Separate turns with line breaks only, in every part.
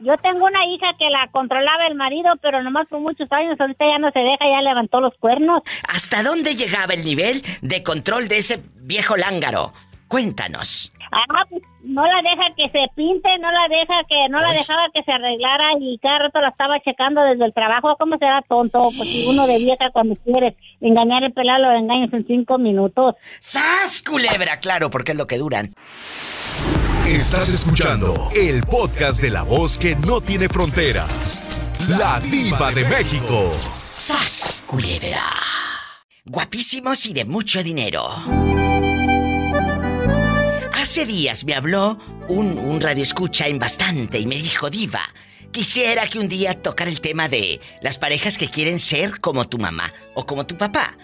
Yo tengo una hija que la controlaba el marido, pero nomás por muchos años, ahorita ya no se deja, ya levantó los cuernos.
¿Hasta dónde llegaba el nivel de control de ese viejo lángaro? Cuéntanos.
Ah, pues no la deja que se pinte, no la deja que, no la dejaba que se arreglara y cada rato la estaba checando desde el trabajo. ¿Cómo será tonto? Pues si uno de vieja cuando quieres engañar el pelado lo engañas en cinco minutos.
¡Sas, culebra! Claro, porque es lo que duran.
Estás escuchando el podcast de la voz que no tiene fronteras. La diva de México.
¡Sas, culebra! Guapísimos y de mucho dinero. Hace días me habló un, un radio escucha en bastante y me dijo, Diva, quisiera que un día tocara el tema de las parejas que quieren ser como tu mamá o como tu papá.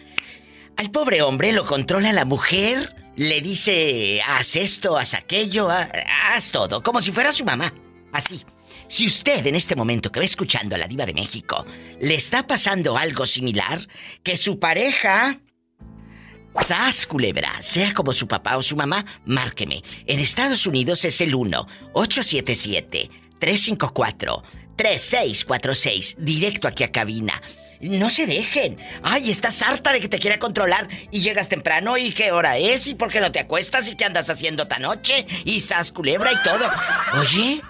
Al pobre hombre lo controla la mujer, le dice, haz esto, haz aquello, haz todo, como si fuera su mamá. Así. Si usted en este momento que va escuchando a la diva de México le está pasando algo similar, que su pareja Sas culebra, sea como su papá o su mamá, márqueme. En Estados Unidos es el 1-877-354-3646, directo aquí a cabina. No se dejen. Ay, estás harta de que te quiera controlar y llegas temprano y qué hora es y por qué no te acuestas y qué andas haciendo esta noche y sas culebra y todo. Oye,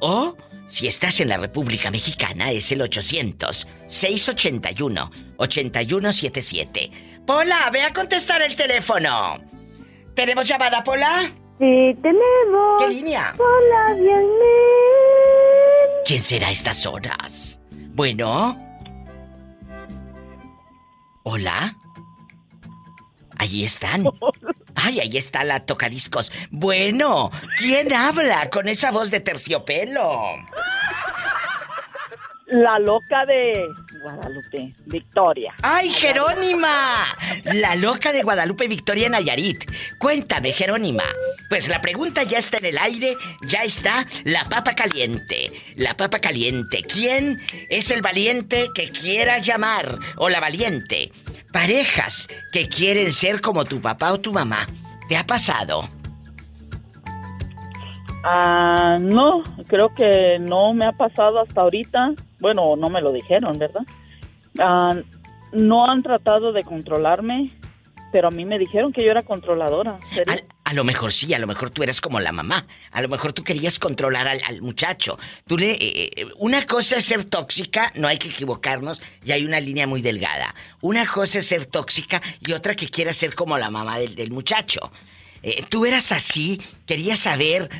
o si estás en la República Mexicana es el 800 681 8177. Pola, ve a contestar el teléfono. ¿Tenemos llamada, Pola?
Sí, tenemos.
¿Qué línea?
Hola, bien.
¿Quién será a estas horas? Bueno. Hola. Ahí están. Ay, ahí está la tocadiscos. Bueno, ¿quién habla con esa voz de terciopelo?
La loca de Guadalupe, Victoria.
¡Ay, Jerónima! La loca de Guadalupe Victoria Nayarit. Cuéntame, Jerónima. Pues la pregunta ya está en el aire, ya está la papa caliente. La papa caliente. ¿Quién es el valiente que quiera llamar? O la valiente. Parejas que quieren ser como tu papá o tu mamá. ¿Te ha pasado?
Ah, no, creo que no me ha pasado hasta ahorita. Bueno, no me lo dijeron, ¿verdad? Ah, no han tratado de controlarme, pero a mí me dijeron que yo era controladora.
A, lo mejor sí, a lo mejor tú eras como la mamá. A lo mejor tú querías controlar al, muchacho. Tú le, eh, eh, una cosa es ser tóxica, no hay que equivocarnos, y hay una línea muy delgada. Una cosa es ser tóxica y otra que quiera ser como la mamá del, del muchacho. Eh, tú eras así, quería saber,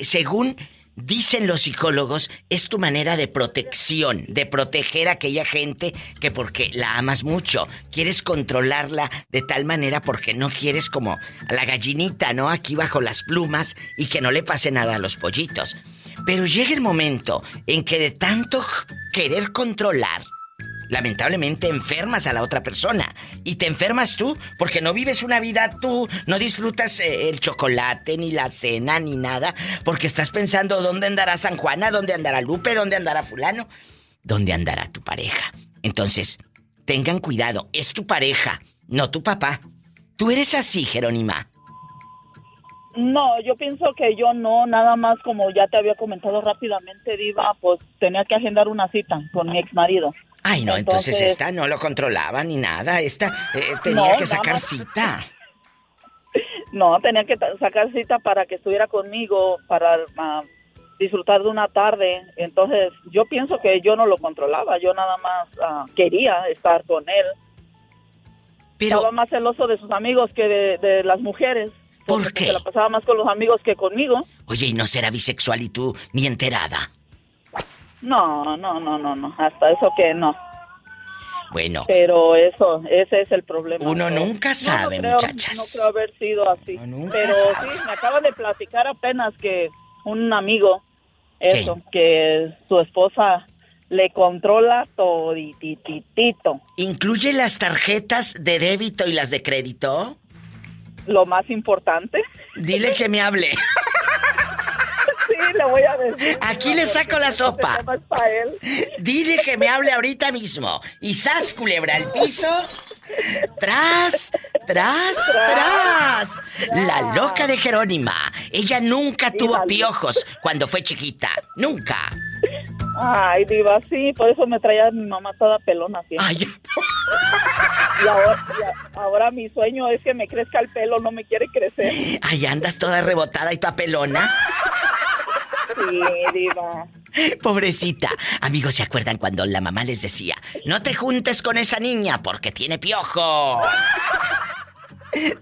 según dicen los psicólogos, es tu manera de protección, de proteger a aquella gente que porque la amas mucho, quieres controlarla de tal manera porque no quieres como a la gallinita, ¿no? Aquí bajo las plumas y que no le pase nada a los pollitos. Pero llega el momento en que de tanto querer controlar, lamentablemente enfermas a la otra persona. Y te enfermas tú porque no vives una vida tú, no disfrutas eh, el chocolate, ni la cena, ni nada, porque estás pensando dónde andará San Juana, dónde andará Lupe, dónde andará fulano, dónde andará tu pareja. Entonces, tengan cuidado, es tu pareja, no tu papá. ¿Tú eres así, Jerónima?
No, yo pienso que yo no, nada más como ya te había comentado rápidamente, Diva, pues tenía que agendar una cita con mi ex marido.
Ay, no, entonces, esta no lo controlaba ni nada. Esta eh, tenía que sacar cita.
No, tenía que sacar cita para que estuviera conmigo, para ah, disfrutar de una tarde. Entonces, yo pienso que yo no lo controlaba. Yo nada más ah, quería estar con él. Pero... Estaba más celoso de sus amigos que de, las mujeres.
¿Por qué?
Se la pasaba más con los amigos que conmigo.
Oye, ¿y no será bisexual y tú ni enterada?
No, no, no, no, no. Hasta eso que no.
Bueno.
Pero eso, ese es el problema.
Uno nunca sabe, muchachas.
No creo haber sido así. pero sí, me acaba de platicar apenas que un amigo, eso, que su esposa le controla todititito.
¿Incluye las tarjetas de débito y las de crédito?
Lo más importante.
Dile que me hable.
Sí, le voy a decir.
Aquí le saco la sopa. Dile que me hable ahorita mismo. Y sas, culebra al piso. Tras, ¡Tras, tras! La loca de Jerónima. Ella nunca tuvo piojos cuando fue chiquita. Nunca.
Ay, diva, sí, por eso me traía mi mamá toda pelona así.
Ay,
Y ahora, y ahora mi sueño es que me crezca el pelo, no me quiere crecer.
ay, andas toda rebotada y papelona.
Sí, diva.
Pobrecita. Amigos, ¿se acuerdan cuando la mamá les decía, no te juntes con esa niña porque tiene piojos?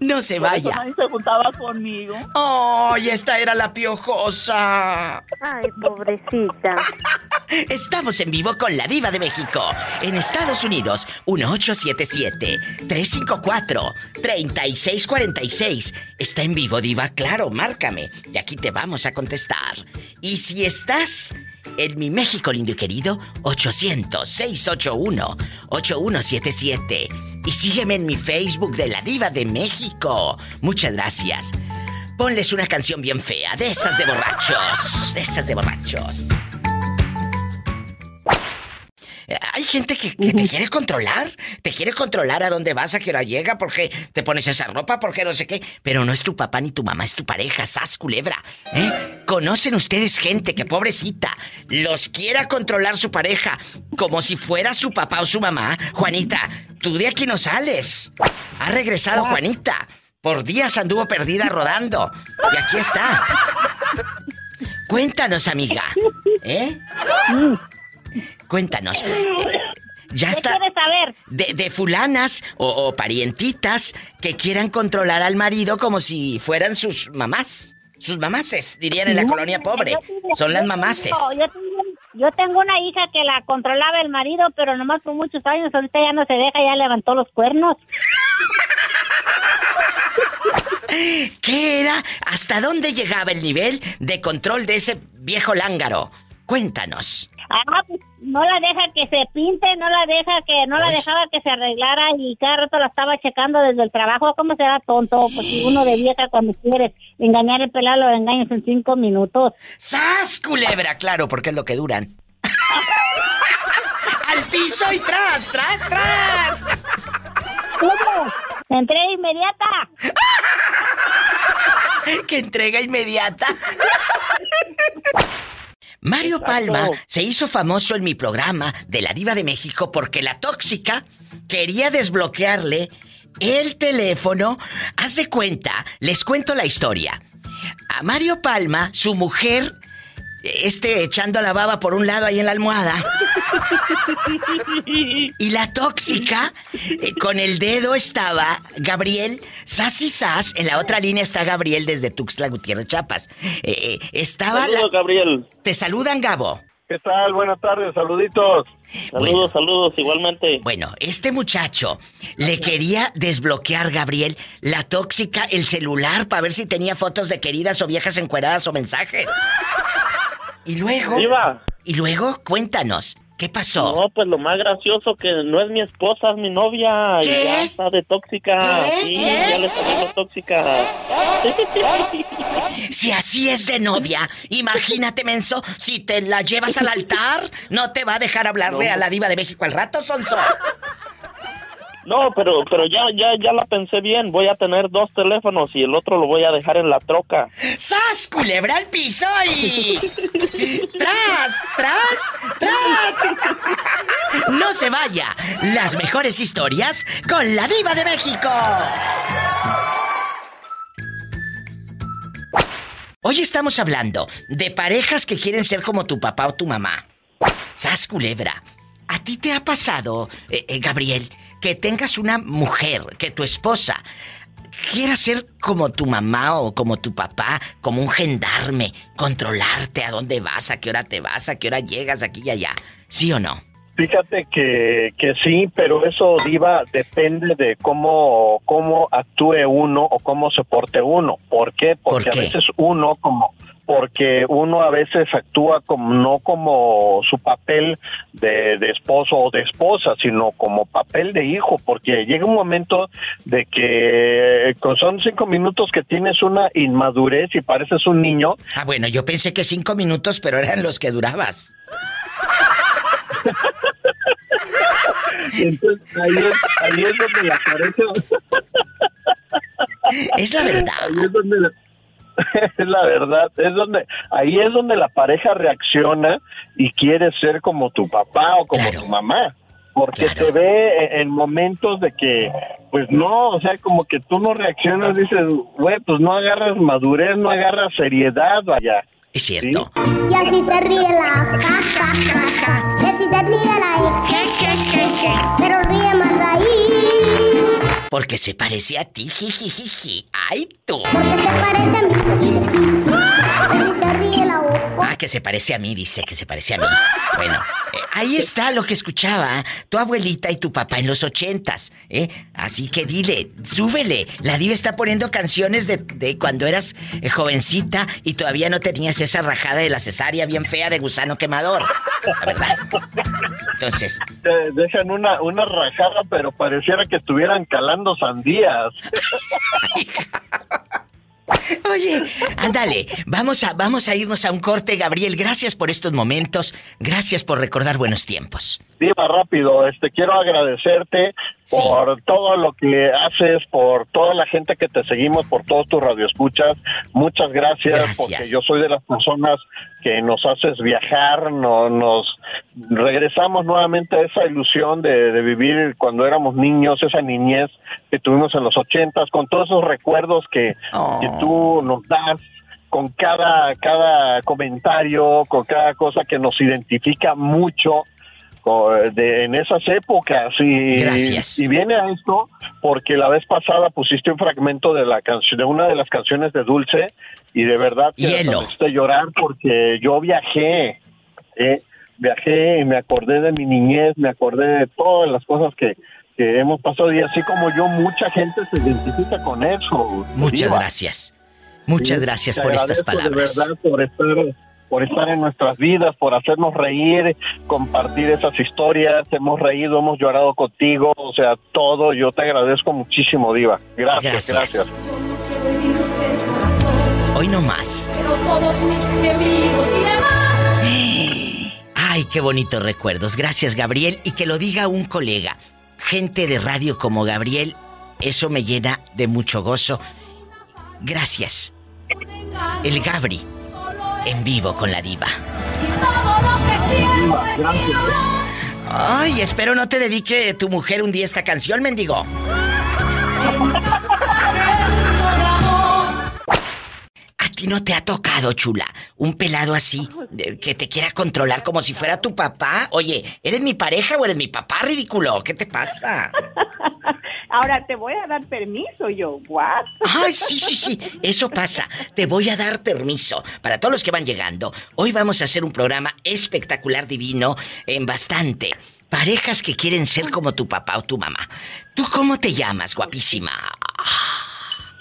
No se
Por eso
vaya.
nadie se juntaba conmigo.
¡Ay, esta era la piojosa!
Ay, pobrecita.
Estamos en vivo con la diva de México. En Estados Unidos, 1877-354-3646. Está en vivo, diva, claro, márcame. Y aquí te vamos a contestar. Y si estás en mi México lindo y querido, 800-681-8177. Y sígueme en mi Facebook de la diva de México. Muchas gracias. Ponles una canción bien fea, de esas de borrachos. De esas de borrachos. Eh, Hay gente que, te quiere controlar. Te quiere controlar a dónde vas, a qué hora llega, porque te pones esa ropa, porque no sé qué. Pero no es tu papá ni tu mamá, es tu pareja, sas culebra. ¿eh? ¿Conocen ustedes gente que, pobrecita, los quiera controlar su pareja como si fuera su papá o su mamá? Juanita, tú de aquí no sales. Ha regresado Juanita. Por días anduvo perdida rodando. Y aquí está. Cuéntanos, amiga. ¿Eh? Cuéntanos. Ya
¿Qué
está.
quieres saber?
De, de fulanas o, o parientitas que quieran controlar al marido como si fueran sus mamás. Sus mamases, dirían en la colonia pobre.
Tengo-
Son las
tengo- Yo, tengo- yo tengo una hija que la controlaba el marido, pero nomás por muchos años. Ahorita ya no se deja, ya levantó los cuernos.
¿Qué era? ¿Hasta dónde llegaba el nivel de control de ese viejo lángaro? Cuéntanos.
Ah, pues no la deja que se pinte, no la deja que, no la dejaba que se arreglara y cada rato la estaba checando desde el trabajo. ¿Cómo será tonto? Pues si uno de vieja cuando quieres engañar el pelado, lo engañas en cinco minutos.
¡Sas, culebra! Claro, porque es lo que duran. ¡Al piso y tras, tras, tras!
¿Cómo? Entrega inmediata.
¡Qué entrega inmediata! Mario
Exacto.
Palma se hizo famoso en mi programa de la Diva de México porque la tóxica quería desbloquearle el teléfono. Haz de cuenta, les cuento la historia. A Mario Palma, su mujer, este echando la baba por un lado ahí en la almohada. Y la tóxica, eh, con el dedo estaba Gabriel, sas y sas. En la otra línea está Gabriel desde Tuxtla Gutiérrez, Chiapas. Eh, eh, estaba la...
Saludos, Gabriel.
Te saludan, Gabo.
¿Qué tal? Buenas tardes, saluditos.
Saludos,
Bueno.
saludos, igualmente.
Bueno, este muchacho le quería desbloquear, Gabriel, la tóxica, el celular para ver si tenía fotos de queridas o viejas encueradas o mensajes. Y luego...
Diva.
Y luego, cuéntanos, ¿qué pasó?
No, pues lo más gracioso que no es mi esposa, es mi novia.
¿Qué?
Y ya está de tóxica.
¿Qué?
Sí,
¿Qué?
ya le salió tóxica.
Si así es de novia, imagínate, menso, si te la llevas al altar, no te va a dejar hablarle a la diva de México al rato, Sonso.
No, pero pero ya ya ya la pensé bien. Voy a tener dos teléfonos y el otro lo voy a dejar en la troca.
¡Sas, culebra al piso y... ¡Tras, tras, tras! No se vaya. Las mejores historias con la diva de México. Hoy estamos hablando de parejas que quieren ser como tu papá o tu mamá. ¡Sas, culebra! ¿A ti te ha pasado, eh, eh, Gabriel, que tengas una mujer, que tu esposa quiera ser como tu mamá o como tu papá, como un gendarme, controlarte a dónde vas, a qué hora te vas, a qué hora llegas, aquí y allá? ¿Sí o no?
Fíjate que, que sí, pero eso, Diva, depende de cómo, cómo actúe uno o cómo se porte uno. ¿Por qué? Porque
¿Por qué?
a veces uno como porque uno a veces actúa como no como su papel de, de esposo o de esposa, sino como papel de hijo, porque llega un momento de que son cinco minutos que tienes una inmadurez y pareces un niño
Ah, bueno, yo pensé que cinco minutos, pero eran los que durabas.
Entonces ahí es, ahí es donde la pareja
Es la verdad.
Ahí es donde es la verdad, es donde ahí es donde la pareja reacciona y quiere ser como tu papá o como
Claro.
tu mamá. Porque
Claro.
te ve en- en momentos de que, pues no, o sea, como que tú no reaccionas, dices, güey, pues no agarras madurez, no agarras seriedad, vaya.
Es cierto.
Y así se ríe la ja, ja, ja, ja. Y así se ríe la je, je, je, je. Pero
Porque se parece a ti, jijijiji. ¡Ay, tú!
Porque se parece a mí. Se ríe la.
Ah, que se parece a mí, dice que se parece a mí. Bueno, eh, ahí está lo que escuchaba tu abuelita y tu papá en los ochentas, ¿eh? Así que dile, súbele. La diva está poniendo canciones de, de cuando eras eh, jovencita y todavía no tenías esa rajada de la cesárea bien fea de gusano quemador. La verdad. Entonces,
Te dejan una, una rajada, pero pareciera que estuvieran calando sandías.
Oye, ándale, vamos a, vamos a irnos a un corte, Gabriel. Gracias por estos momentos. Gracias por recordar buenos tiempos.
Diva, rápido, este quiero agradecerte
Sí.
por todo lo que haces, por toda la gente que te seguimos, por todos tus radioescuchas. Muchas gracias,
Gracias.
porque yo soy de las personas que nos haces viajar, no, nos regresamos nuevamente a esa ilusión de, de vivir cuando éramos niños, esa niñez que tuvimos en los ochentas, con todos esos recuerdos que,
Oh.
que tú nos das con cada, cada comentario, con cada cosa que nos identifica mucho de, en esas épocas. Y,
Gracias.
y viene a esto porque la vez pasada pusiste un fragmento de la canción, de una de las canciones de Dulce, y de verdad que me llorar porque yo viajé, ¿eh? viajé y me acordé de mi niñez, me acordé de todas las cosas que, que hemos pasado y así como yo, mucha gente se identifica con eso.
Muchas
Diva.
gracias. Muchas gracias por estas palabras.
De verdad, por estar, por estar en nuestras vidas, por hacernos reír, compartir esas historias. Hemos reído, hemos llorado contigo, o sea, todo. Yo te agradezco muchísimo, Diva. Gracias,
Gracias.
gracias.
Hoy no más.
Pero todos mis gemidos y demás.
Ay, qué bonitos recuerdos. Gracias, Gabriel. Y que lo diga un colega. Gente de radio como Gabriel, eso me llena de mucho gozo. Gracias. El Gabri, en vivo con la diva. Ay, espero no te dedique tu mujer un día esta canción, mendigo. ti no te ha tocado, chula, un pelado así, que te quiera controlar como si fuera tu papá. Oye, ¿eres mi pareja o eres mi papá, ridículo? ¿Qué te pasa?
Ahora te voy a dar permiso yo. ¿What?
Ay, sí, sí, sí, eso pasa. Te voy a dar permiso. Para todos los que van llegando, hoy vamos a hacer un programa espectacular, divino, en bastante. Parejas que quieren ser como tu papá o tu mamá. ¿Tú cómo te llamas, guapísima?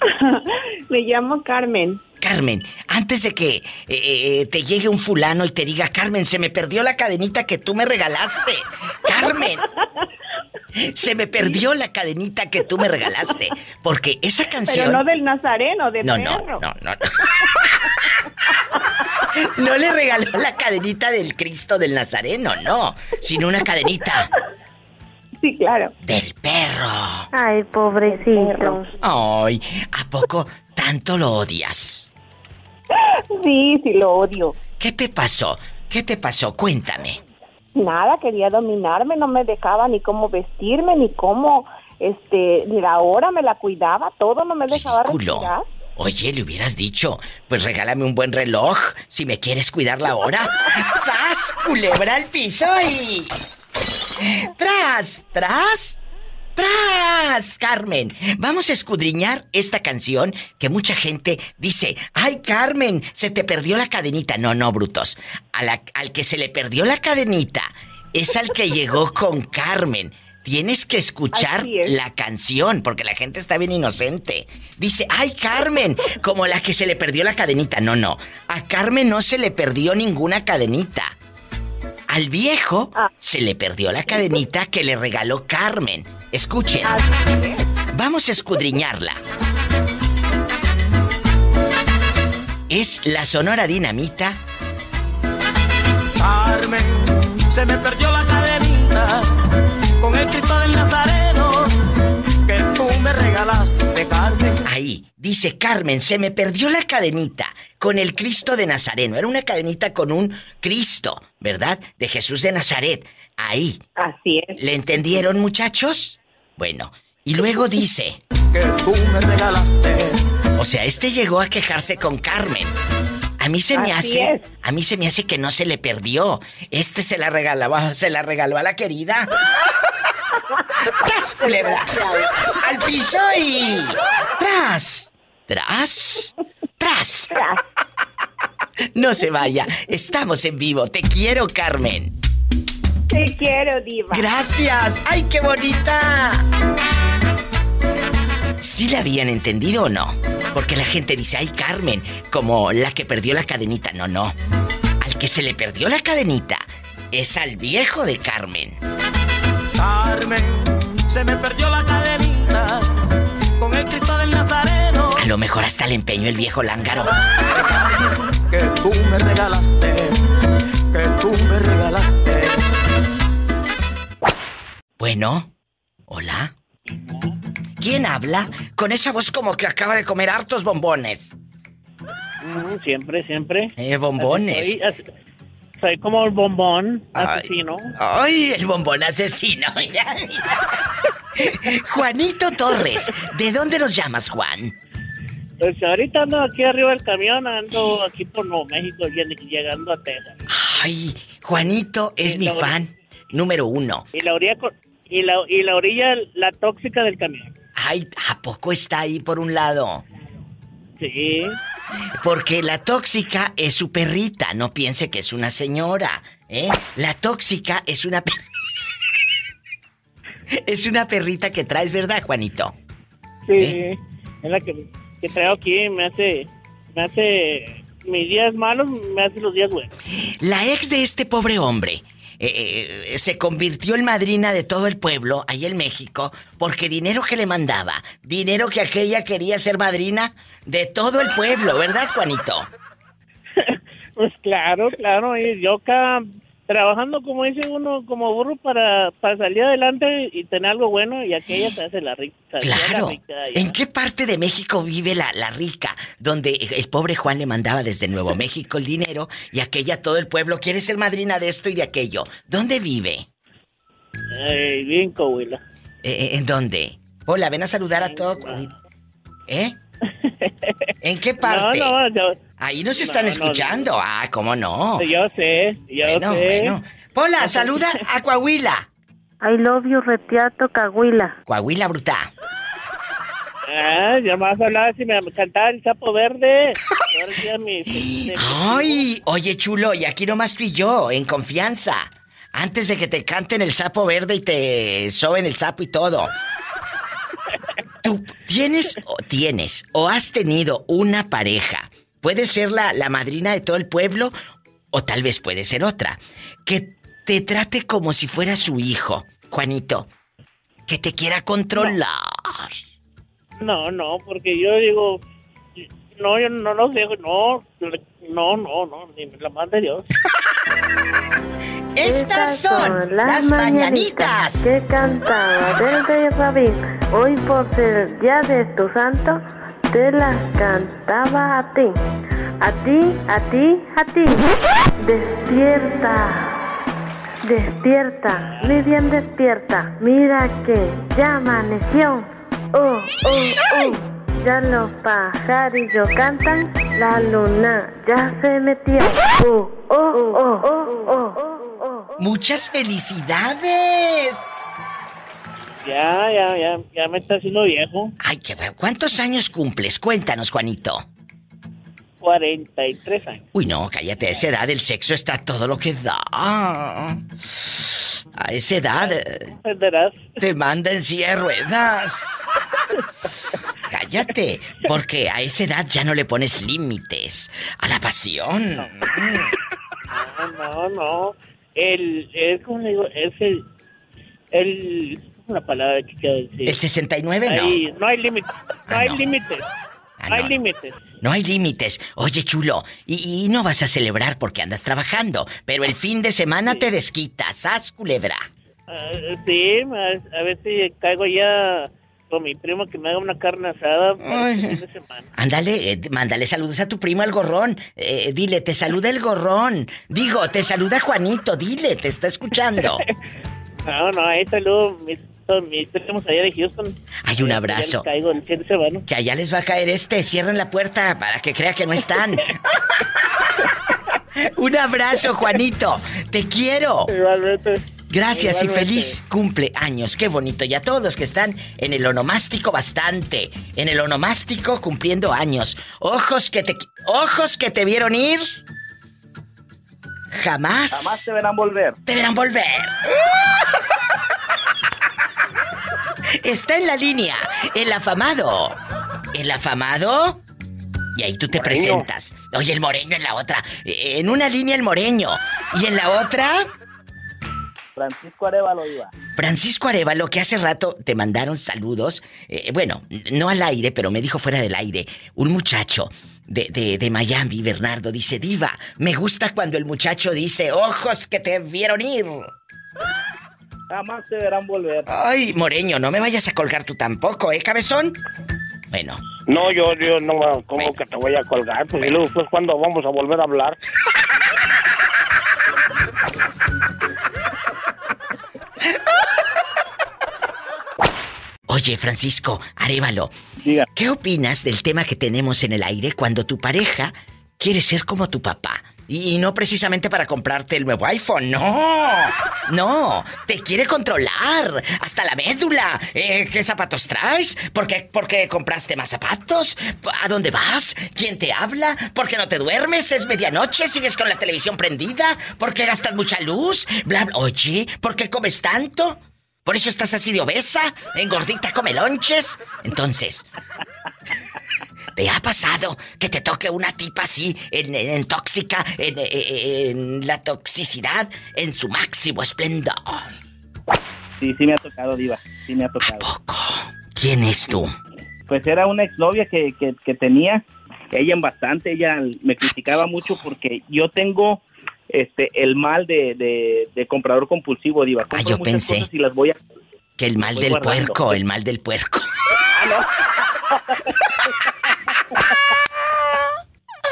Me llamo Carmen.
Carmen, antes de que eh, eh, te llegue un fulano y te diga, Carmen, se me perdió la cadenita que tú me regalaste. Carmen, se me perdió la cadenita que tú me regalaste. Porque esa canción...
Pero no del Nazareno, de
No, no,
perro.
no, no. No No le regaló la cadenita del Cristo del Nazareno, no, sino una cadenita
Sí, claro.
del perro.
Ay, pobrecito.
Ay, ¿a poco tanto lo odias?
Sí, sí, lo odio.
¿Qué te pasó? ¿Qué te pasó? Cuéntame.
Nada, quería dominarme, no me dejaba ni cómo vestirme, ni cómo, este, ni la hora me la cuidaba, todo no me dejaba
Ridículo.
respirar.
Oye, le hubieras dicho, pues regálame un buen reloj si me quieres cuidar la hora. ¡Sas! Culebra al piso y. ¡Tras! ¡Tras! ¡Tras! Carmen, vamos a escudriñar esta canción que mucha gente dice, ¡ay, Carmen! Se te perdió la cadenita. No, no, brutos. A la- al que se le perdió la cadenita es al que llegó con Carmen. Tienes que escuchar
es.
la canción, porque la gente está bien inocente. Dice, ay Carmen, como la que se le perdió la cadenita. No, no. A Carmen no se le perdió ninguna cadenita. Al viejo
Ah.
se le perdió la cadenita que le regaló Carmen. Escuchen. Vamos a escudriñarla. Es la Sonora Dinamita
Carmen, se me perdió la cadenita con el Cristo del Nazareno que tú me regalaste.
Ahí. Dice Carmen, se me perdió la cadenita con el Cristo de Nazareno. Era una cadenita con un Cristo, ¿verdad? De Jesús de Nazaret. Ahí.
Así es.
¿Le entendieron, muchachos? Bueno, y luego dice...
Que tú me regalaste.
O sea, este llegó a quejarse con Carmen. A mí se me
Así
hace,
es.
a mí se me hace que no se le perdió. Este se la regalaba, se la regaló a la querida. ¡Tras, culebra! ¡Al piso y... ¡Tras! ¡Tras! ¡Tras! No se vaya, estamos en vivo. Te quiero, Carmen.
Te quiero, diva.
Gracias. ¡Ay, qué bonita! ¿Sí la habían entendido o no? Porque la gente dice, ay Carmen, como la que perdió la cadenita. No, no. Al que se le perdió la cadenita es al viejo de Carmen.
Carmen, se me perdió la cadenita con el Cristo del Nazareno.
A lo mejor hasta le empeño el viejo lángaro.
Que tú me regalaste, que tú me regalaste.
Bueno, hola. ¿Quién habla? Con esa voz como que acaba de comer hartos bombones.
Mm, siempre, siempre.
Eh, bombones.
Así- soy como el bombón asesino.
Ay, el bombón asesino. Juanito Torres, ¿de dónde nos llamas, Juan?
Pues ahorita ando aquí arriba del camión, ando aquí por Nuevo México, lleg- llegando a Texas.
Ay, Juanito es mi
orilla.
fan número uno.
Y la orilla, y la, y la orilla, la tóxica del camión.
Ay, ¿a poco está ahí por un lado?
Sí.
Porque la tóxica es su perrita, no piense que es una señora, ¿eh? La tóxica es una per- Es una perrita que traes, ¿verdad, Juanito?
Sí.
¿Eh?
Es la que, que traigo aquí, me hace, me hace mis días malos, me hace los días buenos.
La ex de este pobre hombre eh, se convirtió en madrina de todo el pueblo, ahí en México, porque dinero que le mandaba, dinero que aquella quería ser madrina de todo el pueblo, ¿verdad, Juanito?
Pues claro, claro, y yo acá trabajando como dice uno, como burro para, para salir adelante y tener algo bueno y aquella se hace la rica. la
Claro.
rica.
¿En qué parte de México vive la, la rica? Donde el pobre Juan le mandaba desde Nuevo México el dinero y aquella todo el pueblo quiere ser madrina de esto y de aquello. ¿Dónde vive?
Ay, bien, Coahuila.
Eh, eh, ¿En dónde? Hola, ven a saludar a todo. ¿Eh? ¿En qué parte?
No, no, yo,
Ahí nos
No,
están
no,
escuchando. Ah, ¿cómo no?
yo sé, yo
Bueno,
sé.
bueno. Pola, saluda a Coahuila.
I love you, Retiato, Cahuila.
Coahuila, bruta.
Ah, ya me vas a hablar si me cantaba el sapo verde. Mi-
Ay, oye, chulo, y aquí nomás tú y yo, en confianza. Antes de que te canten el sapo verde y te soben el sapo y todo. Tú tienes o tienes o has tenido una pareja. Puede ser la, la madrina de todo el pueblo o tal vez puede ser otra. Que te trate como si fuera su hijo, Juanito. Que te quiera controlar.
No, no, porque yo digo, no, yo no los dejo, no, no, no, no, ni la mande Dios.
Estas son las mañanitas.
que cantaba del rey Rabín. Hoy por ser día de tu santo, te las cantaba a ti. A ti, a ti, a ti. Despierta. Despierta, muy bien despierta. Mira que ya amaneció. Oh, oh, oh. Ya los pajarillos cantan, la luna ya se metió. Oh, oh, oh, oh, oh, oh.
Muchas felicidades.
Ya, ya, ya, ya me está haciendo viejo.
Ay, qué bueno. ¿Cuántos años cumples? Cuéntanos, Juanito.
43 años.
Uy, no, cállate. A esa edad el sexo está todo lo que da. A esa edad eh,
Entenderás.
te manda en silla de ruedas. Cállate, porque a esa edad ya no le pones límites a la pasión.
No, no, no. El, es como digo, es el, el, una palabra que quiero decir.
El 69 no.
Ahí, no hay límites, no
Ah,
hay
no.
límites,
Ah,
no hay límites.
No hay límites. Oye, chulo, y, y no vas a celebrar porque andas trabajando, pero el fin de semana te desquitas, haz culebra.
Ah, sí, a, a ver si caigo ya con mi primo que me haga una carne asada para este fin de semana.
Ándale, eh, mándale saludos a tu primo el gorrón. Eh, dile, te saluda el gorrón. Digo, te saluda Juanito, dile, te está escuchando.
No, no, ahí saludo mis, mis primos allá de Houston.
Hay un abrazo.
les caigo el fin de semana.
Que allá les va a caer este, cierren la puerta para que crea que no están. un abrazo, Juanito. Te quiero.
Igualmente.
Gracias y feliz cumpleaños. Qué bonito. Y a todos los que están en el onomástico bastante. En el onomástico cumpliendo años. Ojos que te ojos que te vieron ir. Jamás.
Jamás te verán volver.
Te verán volver. Está en la línea. El afamado. ¿El afamado? Y ahí tú te
Moreño.
presentas. Oye, el moreño en la otra. Eh, En una línea el moreño. Y en la otra.
Francisco Arevalo iba.
Francisco Arevalo, que hace rato te mandaron saludos, eh, bueno, no al aire, pero me dijo fuera del aire, un muchacho de, de, de Miami, Bernardo, dice, Diva, me gusta cuando el muchacho dice, ojos que te vieron ir.
Jamás te verán volver.
Ay, Moreño, no me vayas a colgar tú tampoco, ¿eh, cabezón? Bueno,
No, yo, yo no, ¿cómo que te voy a colgar? Pues y luego después cuando vamos a volver a hablar.
oye, Francisco Arevalo,
Diga.
¿qué opinas del tema que tenemos en el aire cuando tu pareja quiere ser como tu papá? Y no precisamente para comprarte el nuevo iPhone, no. No, te quiere controlar hasta la médula. Eh, ¿Qué zapatos traes? ¿Por qué, por qué compraste más zapatos? ¿A dónde vas? ¿Quién te habla? ¿Por qué no te duermes? ¿Es medianoche? ¿Sigues con la televisión prendida? ¿Por qué gastas mucha luz? Bla, bla. Oye, ¿por qué comes tanto? ¿Por eso estás así de obesa? ¿Engordita come lonches? Entonces, ¿te ha pasado que te toque una tipa así, en, en- en tóxica, en, en- en la toxicidad, en su máximo esplendor?
Sí, sí me ha tocado, Diva. Sí me ha tocado.
¿Quién es tú?
Pues era una exnovia que, que, que tenía. Ella en bastante, ella me criticaba mucho porque yo tengo este el mal de, de, de comprador compulsivo, Diva. Compro
Ah, yo pensé.
y las voy a...
Que el mal del
guardando.
puerco, el mal del puerco.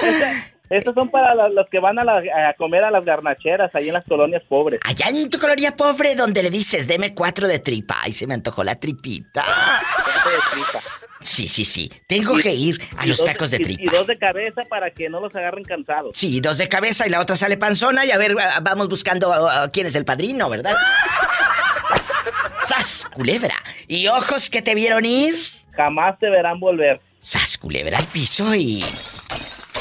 Estos son para los que van a, la- a comer a las garnacheras ahí en las colonias pobres.
Allá en tu colonia pobre donde le dices, deme cuatro de tripa. Ay, se me antojó la tripita. Sí, sí, sí. Tengo
Y-
que ir a los
dos-
tacos de tripa.
Y dos de cabeza para que no los agarren cansados.
Sí, dos de cabeza y la otra sale panzona y a ver, ah, vamos buscando ah, ah, quién es el padrino, ¿verdad? ¡Sas, culebra! ¿Y ojos que te vieron ir?
Jamás te verán volver.
¡Sas, culebra al piso y...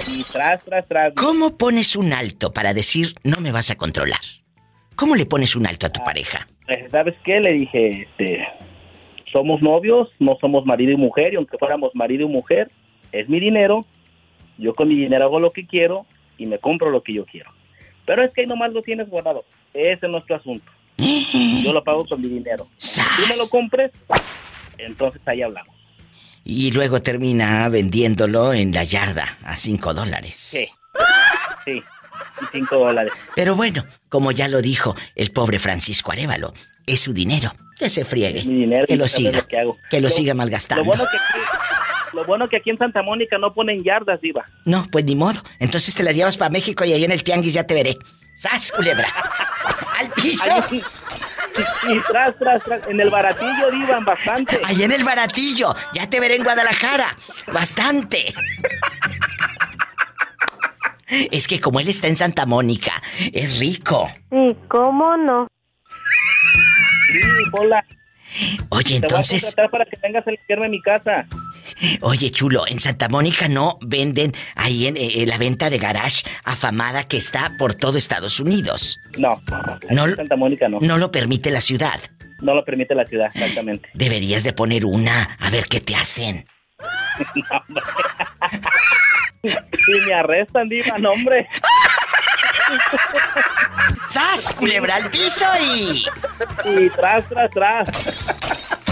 Y tras, tras, tras.
¿Cómo pones un alto para decir no me vas a controlar? ¿Cómo le pones un alto a tu pareja?
Eh, ¿Sabes qué? Le dije, este, somos novios, no somos marido y mujer, y aunque fuéramos marido y mujer, es mi dinero, yo con mi dinero hago lo que quiero y me compro lo que yo quiero. Pero es que ahí nomás lo tienes guardado. Ese es nuestro asunto. Yo lo pago con mi dinero. Si tú me lo compres, entonces ahí hablamos.
Y luego termina vendiéndolo en la yarda a cinco dólares.
Sí. Sí. Cinco dólares.
Pero bueno, como ya lo dijo el pobre Francisco Arevalo, es su dinero. Que se friegue.
Mi dinero
que lo siga.
lo que hago.
Que lo
Lo-
siga
Lo
malgastando.
bueno que lo bueno que aquí en Santa Mónica no ponen yardas, Diva.
No, pues ni modo. Entonces te las llevas para México y ahí en el tianguis ya te veré. ¡Sas, culebra! ¡Al piso!
Ahí- Y tras, tras, tras. En el baratillo, Diva, bastante.
Ahí en el baratillo. Ya te veré en Guadalajara. Bastante. Es que como él está en Santa Mónica, es rico.
¿Y cómo no?
Sí, hola.
Oye,
Te
entonces,
voy a contratar para que vengas a limpiarme a mi casa.
oye, chulo, en Santa Mónica no venden ahí en eh, la venta de garage afamada que está por todo Estados Unidos.
No,
No,
en Santa Mónica no.
No lo permite la ciudad.
No lo permite la ciudad, exactamente.
Deberías de poner una a ver qué te hacen.
Si me arrestan, Diva, no, hombre.
¡Sas, culebra al piso y...
Y tras, tras, tras.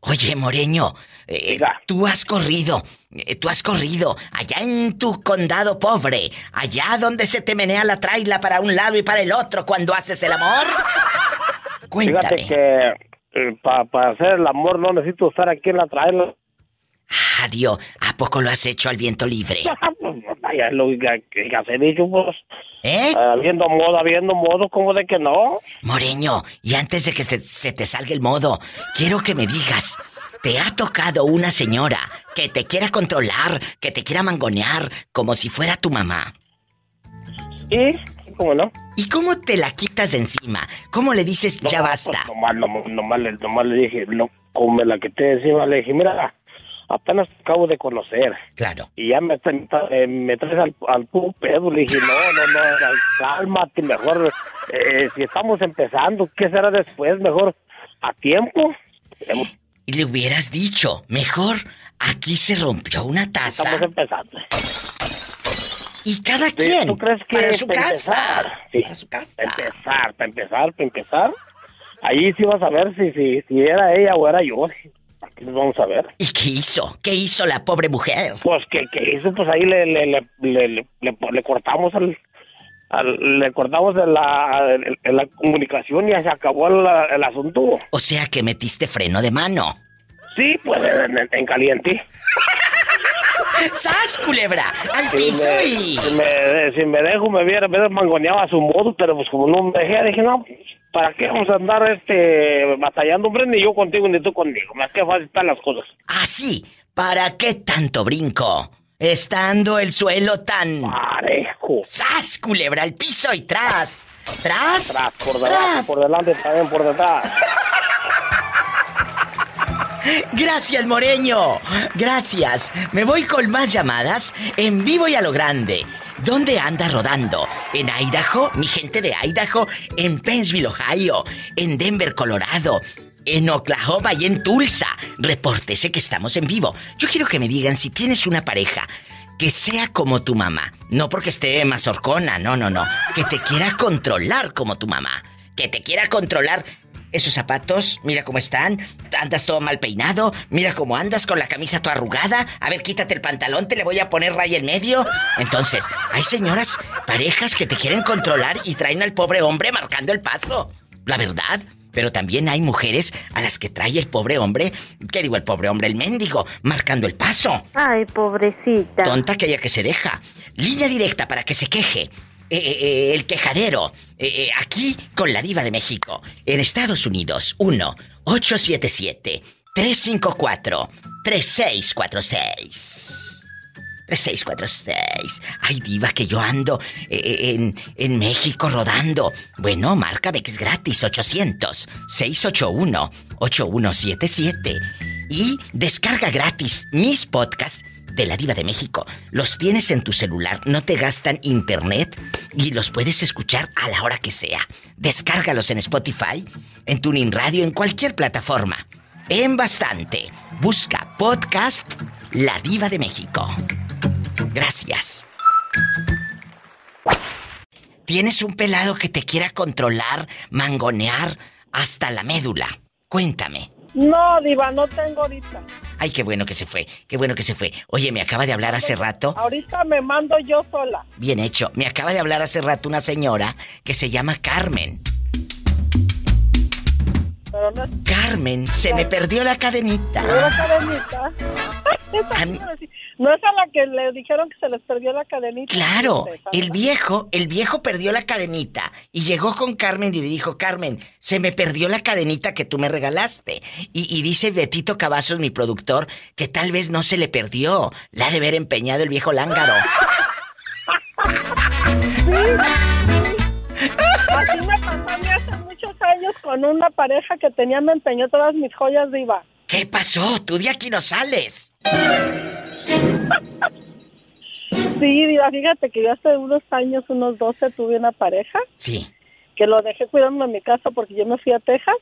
Oye, Moreño, eh, tú has corrido, eh, tú has corrido allá en tu condado pobre, allá donde se te menea la traila para un lado y para el otro cuando haces el amor. Cuéntame.
Fíjate que para hacer el amor no necesito estar aquí en la traerla.
Adiós. ¿A poco lo has hecho al viento libre?
Vaya, lo que, has dicho, pues.
¿Eh?
Habiendo modo, habiendo modo, ¿cómo de que no?
Moreño, y antes de que se, se te salga el modo, quiero que me digas, ¿te ha tocado una señora que te quiera controlar, que te quiera mangonear, como si fuera tu mamá?
¿Y? ¿Cómo no?
¿Y cómo te la quitas de encima? ¿Cómo le dices, ya
No,
basta?
pues, nomás, nomás, nomás nomás le dije, no, como me la quité encima, le dije, mira, apenas acabo de conocer.
Claro.
Y ya me, me traes al, al puro pedo. Le dije, no, no, no, cálmate, mejor. eh, si estamos empezando, ¿qué será después? Mejor a tiempo.
Y le hubieras dicho, mejor, aquí se rompió una taza.
Estamos empezando.
Y cada quien,
¿Tú crees que
para su
para
casa.
empezar, sí, Para empezar, para empezar, para empezar. Ahí sí vas a ver si, si, si era ella o era yo. Aquí vamos a ver.
¿Y qué hizo? ¿Qué hizo la pobre mujer?
Pues, ¿qué, qué hizo? Pues ahí le, le, le, le, le, le- le cortamos al- le cortamos de la, comunicación y ya se acabó el, el asunto.
O sea que metiste freno de mano.
Sí, pues en, en- en caliente.
¡Sas, culebra! ¡Al
Si
piso
me,
y...
si me, si me dejo, me hubiera, me mangoneado a su modo, pero pues como no me dejé, dije, no, ¿para qué vamos a andar este batallando, hombre? Ni yo contigo, ni tú conmigo. Más que fácil están las cosas.
Así, ¿para qué tanto brinco? Estando el suelo tan...
Parejo.
¡Sas, culebra! ¡Al piso y tras! ¿Tras?
Tras, por delante, por delante, también por detrás.
Gracias, Moreño. Gracias. Me voy con más llamadas en vivo y a lo grande. ¿Dónde anda rodando? ¿En Idaho? Mi gente de Idaho. ¿En Pennsville, Ohio? ¿En Denver, Colorado? En Oklahoma y en Tulsa. Repórtese que estamos en vivo. Yo quiero que me digan si tienes una pareja que sea como tu mamá. No porque esté más horcona, no, no, no. Que te quiera controlar como tu mamá. Que te quiera controlar esos zapatos, mira cómo están. Andas todo mal peinado. Mira cómo andas con la camisa toda arrugada. A ver, quítate el pantalón, te le voy a poner raya en medio. Entonces, hay señoras, parejas que te quieren controlar y traen al pobre hombre marcando el paso. La verdad. Pero también hay mujeres a las que trae el pobre hombre, ¿qué digo el pobre hombre? El mendigo, marcando el paso.
Ay, pobrecita.
Tonta que ella que se deja. Línea directa para que se queje. Eh, eh, eh, el quejadero. Eh, eh, aquí con la diva de México. En Estados Unidos. 1-877-354-3646. 3646. Ay, diva, que yo ando eh, en, en México rodando. Bueno, que es gratis. 800-681-8177. Y descarga gratis mis podcasts de la Diva de México. Los tienes en tu celular, no te gastan internet y los puedes escuchar a la hora que sea. Descárgalos en Spotify, en Tuning Radio, en cualquier plataforma. En bastante. Busca podcast La Diva de México. Gracias. ¿Tienes un pelado que te quiera controlar, mangonear hasta la médula? Cuéntame.
No, Diva, no tengo ahorita.
Ay, qué bueno que se fue, qué bueno que se fue. Oye, me acaba de hablar hace rato.
Ahorita me mando yo sola.
Bien hecho. Me acaba de hablar hace rato una señora que se llama Carmen.
Pero no es
Carmen, se me perdió la cadenita.
la cadenita. Esa
A mí-
No es a la que le dijeron que se les perdió la cadenita.
Claro, el viejo, el viejo perdió la cadenita y llegó con Carmen y le dijo, Carmen, se me perdió la cadenita que tú me regalaste. Y, y dice Betito Cavazos, mi productor, que tal vez no se le perdió, la ha de haber empeñado el viejo lángaro.
Así me pasó hace muchos años con una pareja que tenía, me empeñó todas mis joyas Diva.
¿Qué pasó? Tú de aquí no sales.
Sí, Diva, fíjate que yo hace unos años, unos 12, tuve una pareja.
Sí.
Que lo dejé cuidando en mi casa porque yo me fui a Texas.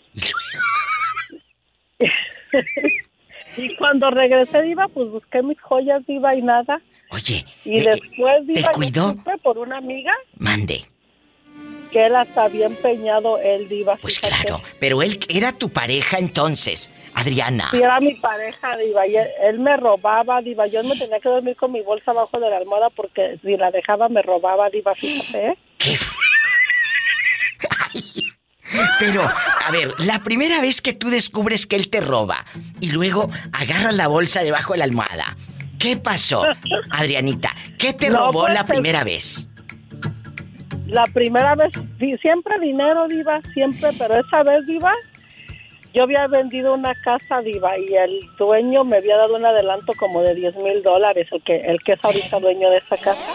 y cuando regresé, Diva, pues busqué mis joyas, Diva, y nada.
Oye,
Y
eh,
después, Diva, yo
cuidó?
supe por una amiga
mande.
que él hasta había empeñado el Diva.
Pues
fíjate.
claro, pero él era tu pareja entonces, Adriana.
Sí, era mi pareja, Diva, y él, él me robaba, Diva. Yo me tenía que dormir con mi bolsa abajo de la almohada porque si la dejaba me robaba, Diva, fíjate. ¿eh?
Pero A ver, la primera vez que tú descubres que él te roba y luego agarras la bolsa debajo de la almohada. ¿Qué pasó, Adrianita? ¿Qué te
No,
robó
pues,
la
el-
primera vez?
La primera vez, siempre dinero, Diva, siempre, pero esa vez, Diva, yo había vendido una casa, Diva, y el dueño me había dado un adelanto como de 10 mil dólares, el que, el que es ahorita dueño de esa casa.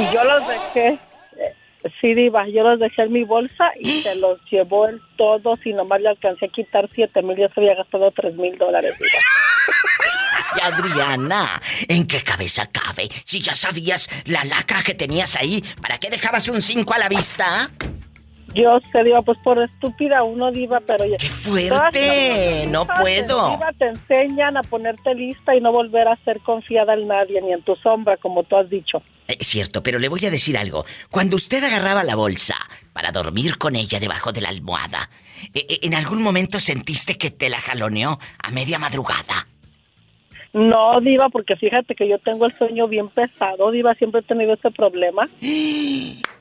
Y yo los dejé, eh, sí, Diva, yo los dejé en mi bolsa y se los llevó él todos y nomás le alcancé a quitar 7 mil, ya se había gastado 3 mil dólares, Diva.
Y Adriana, ¿en qué cabeza cabe? Si ya sabías la lacra que tenías ahí, ¿para qué dejabas un 5 a la vista?
Yo sé, Diva, pues por estúpida uno, Diva, pero ya... ¡Qué
fuerte! No puedo.
Diva, te enseñan a ponerte lista y no volver a ser confiada en nadie, ni en tu sombra, como tú has dicho.
Es cierto, pero le voy a decir algo. Cuando usted agarraba la bolsa para dormir con ella debajo de la almohada, ¿e- e- ¿en algún momento sentiste que te la jaloneó a media madrugada?
No, Diva, porque fíjate que yo tengo el sueño bien pesado, Diva, siempre he tenido ese problema.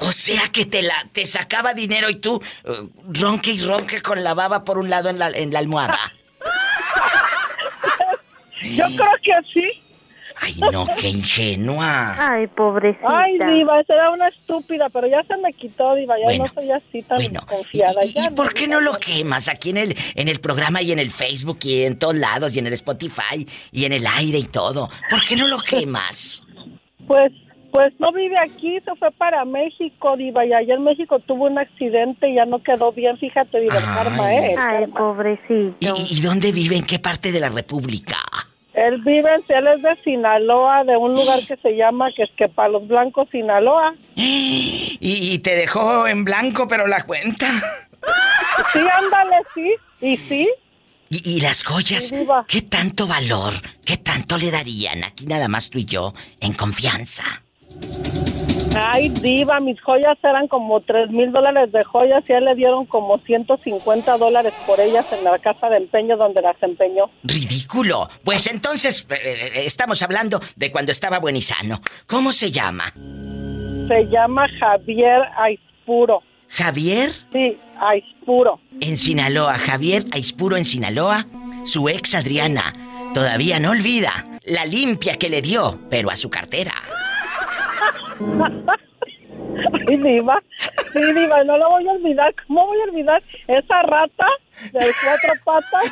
O sea que te la te sacaba dinero y tú eh, ronque y ronque con la baba por un lado en la, en la almohada.
Yo creo que sí.
Ay, no, qué ingenua.
Ay, pobrecita.
Ay, Diva, esa era una estúpida, pero ya se me quitó, Diva, ya
Bueno,
no soy así tan confiada.
¿Y,
ya
y por qué no lo quemas aquí en el, en el programa y en el Facebook y en todos lados y en el Spotify y en el aire y todo? ¿Por qué no lo quemas?
Pues, pues no vive aquí, se fue para México, Diva, y allá en México tuvo un accidente y ya no quedó bien, fíjate, Diva, karma
Ay.
es.
Ay, pobrecito.
¿Y, y dónde vive? ¿En qué parte de la República?
Él vive, él es de Sinaloa, de un lugar que se llama que es que para los blancos Sinaloa.
Y, y te dejó en blanco, pero la cuenta.
Sí, ándale, sí, y sí.
¿Y, y las joyas? ¿Qué tanto valor? ¿Qué tanto le darían? Aquí nada más tú y yo, en confianza.
Ay, diva, mis joyas eran como tres mil dólares de joyas y a él le dieron como 150 dólares por ellas en la casa de empeño donde las empeñó.
¡Ridículo! Pues entonces eh, eh, estamos hablando de cuando estaba buen y sano. ¿Cómo se llama?
Se llama Javier Aispuro.
¿Javier?
Sí, Aispuro.
En Sinaloa, Javier Aispuro en Sinaloa. Su ex Adriana todavía no olvida la limpia que le dio, pero a su cartera.
Ay, diva. Sí, diva, no lo voy a olvidar. ¿Cómo voy a olvidar esa rata de cuatro patas?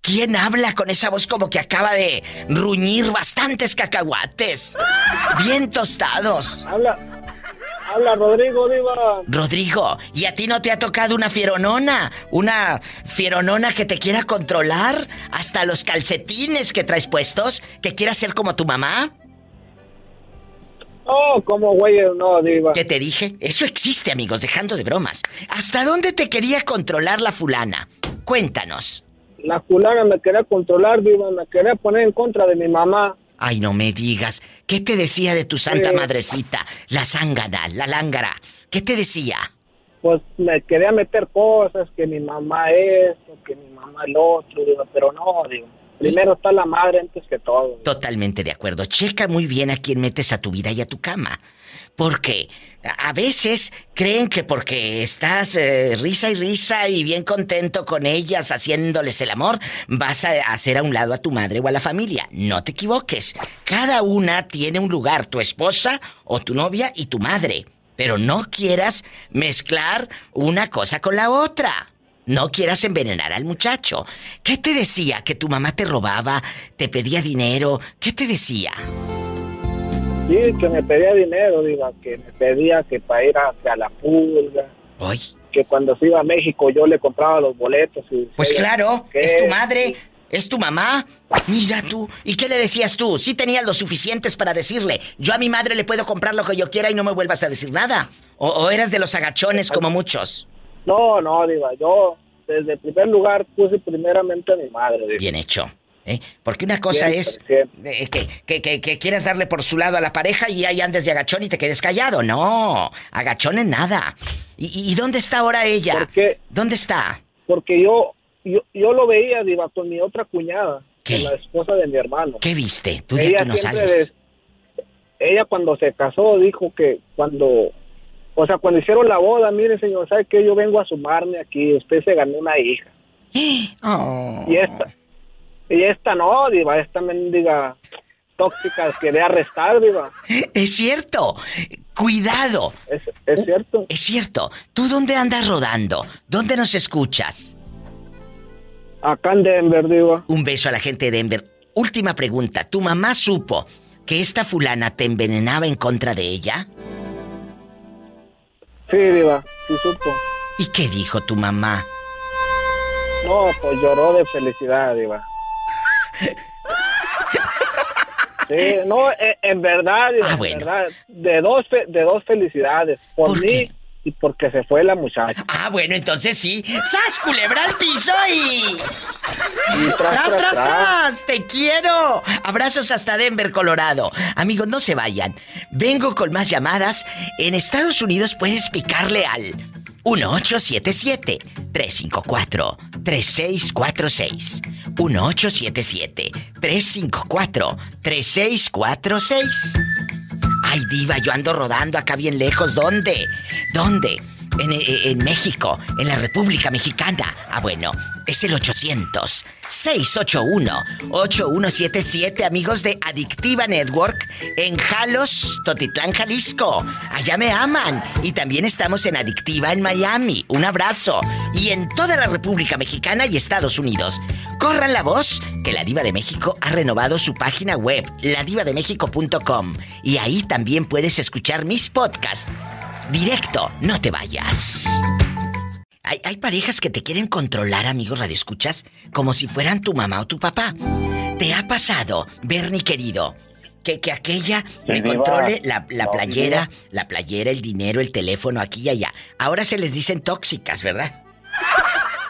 ¿Quién habla con esa voz como que acaba de ruñir bastantes cacahuates? Bien tostados.
Habla, habla Rodrigo, Diva.
Rodrigo, ¿y a ti no te ha tocado una fieronona? ¿Una fieronona que te quiera controlar? ¿Hasta los calcetines que traes puestos? ¿Que quiera ser como tu mamá?
Oh, como güey, no, Diva.
¿Qué te dije? Eso existe, amigos, dejando de bromas. ¿Hasta dónde te quería controlar la fulana? Cuéntanos.
La fulana me quería controlar, Diva, me quería poner en contra de mi mamá.
Ay, no me digas. ¿Qué te decía de tu santa
Eh.
madrecita? La zángana, la lángara. ¿Qué te decía?
Pues me quería meter cosas, que mi mamá esto, que mi mamá el otro, pero no, Diva. Primero está la madre antes que todo.
Totalmente de acuerdo. Checa muy bien a quién metes a tu vida y a tu cama. Porque a veces creen que porque estás eh, risa y risa y bien contento con ellas haciéndoles el amor, vas a hacer a un lado a tu madre o a la familia. No te equivoques. Cada una tiene un lugar, tu esposa o tu novia y tu madre. Pero no quieras mezclar una cosa con la otra. No quieras envenenar al muchacho. ¿Qué te decía? ¿Que tu mamá te robaba? ¿Te pedía dinero? ¿Qué te decía?
Sí, que me pedía dinero, Diva, que me pedía que para ir hacia la pulga.
Ay.
Que cuando se iba a México yo le compraba los boletos. Y
Pues claro,
¿qué?
es tu madre, es tu mamá. Mira tú. ¿Y qué le decías tú? Sí tenías lo suficientes para decirle, yo a mi madre le puedo comprar lo que yo quiera y no me vuelvas a decir nada. O, o eras de los agachones como muchos.
No, no, Diva, yo desde el primer lugar puse primeramente a mi madre, Diva.
Bien hecho. ¿Eh? Porque una cosa es eh, que, que, que- que quieras darle por su lado a la pareja y ahí andes de agachón y te quedes callado. No, agachón en nada. ¿Y, y- dónde está ahora ella?
¿Por qué?
¿Dónde está?
Porque yo, yo, yo lo veía, Diva, con mi otra cuñada, con la esposa de mi hermano.
¿Qué viste? Tú
Ella
aquí no
siempre
sales.
de-
ella cuando se casó dijo que cuando, o sea, cuando hicieron la boda, mire señor, ¿sabe qué? Yo vengo a sumarme aquí, usted se ganó una hija.
Oh.
Y esta, y esta no, diva, esta mendiga tóxica quería arrestar, diva.
Es cierto. Cuidado.
Es, es cierto.
Es cierto. ¿Tú dónde andas rodando? ¿Dónde nos escuchas?
Acá en Denver, diva.
Un beso a la gente de Denver. Última pregunta. ¿Tu mamá supo que esta fulana te envenenaba en contra de ella?
Sí, diva, sí supo.
¿Y qué dijo tu mamá?
No, pues lloró de felicidad, diva. Sí, no, eh, en verdad,
Ah,
en
bueno.
verdad, de dos, fe- de dos felicidades, por,
¿Por
mí
qué?
y porque se fue la muchacha.
Ah, bueno, entonces sí. ¡Sas, culebra al piso y...
¡Tras,
tras,
tras,
tras.
tras!
¡Te quiero! Abrazos hasta Denver, Colorado. Amigos, no se vayan. Vengo con más llamadas. En Estados Unidos puedes picarle al 1877-354-3646. 1877-354-3646. Ay, diva, yo ando rodando acá bien lejos. ¿Dónde? ¿Dónde? En, eh, en México, en la República Mexicana. Ah, bueno, es el 800-681-8177, amigos de Adictiva Network, en Jalos, Totitlán, Jalisco. Allá me aman. Y también estamos en Adictiva en Miami. Un abrazo. Y en toda la República Mexicana y Estados Unidos. Corran la voz que la Diva de México ha renovado su página web, ladivademexico.com. Y ahí también puedes escuchar mis podcasts. Directo, no te vayas. Hay, hay parejas que te quieren controlar, amigos radioescuchas, como si fueran tu mamá o tu papá. ¿Te ha pasado, Bernie querido, que, que aquella me
diva.
controle la, la
No, sí,
playera, la playera, el dinero, el teléfono, aquí y allá? Ahora se les dicen tóxicas, ¿verdad?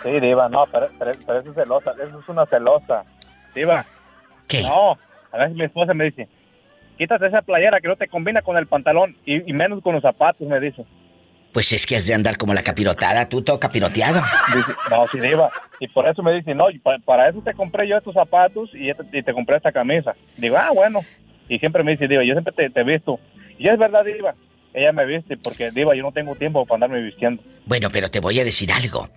Sí, Diva, no, pero, pero, pero eso es celosa, eso es una celosa. Diva.
¿Qué?
No, a veces mi esposa me dice, quítate esa playera que no te combina con el pantalón y, y menos con los zapatos, me dice.
Pues es que has de andar como la capirotada, tú todo capiroteado.
Dice, no, sí, Diva. Y por eso me dice, no, para, eso te compré yo estos zapatos y, este- y te compré esta camisa. Digo, ah, bueno. Y siempre me dice, Diva, yo siempre te, te he visto. Y es verdad, Diva. Ella me viste porque, Diva, yo no tengo tiempo para andarme vistiendo.
Bueno, pero te voy a decir algo.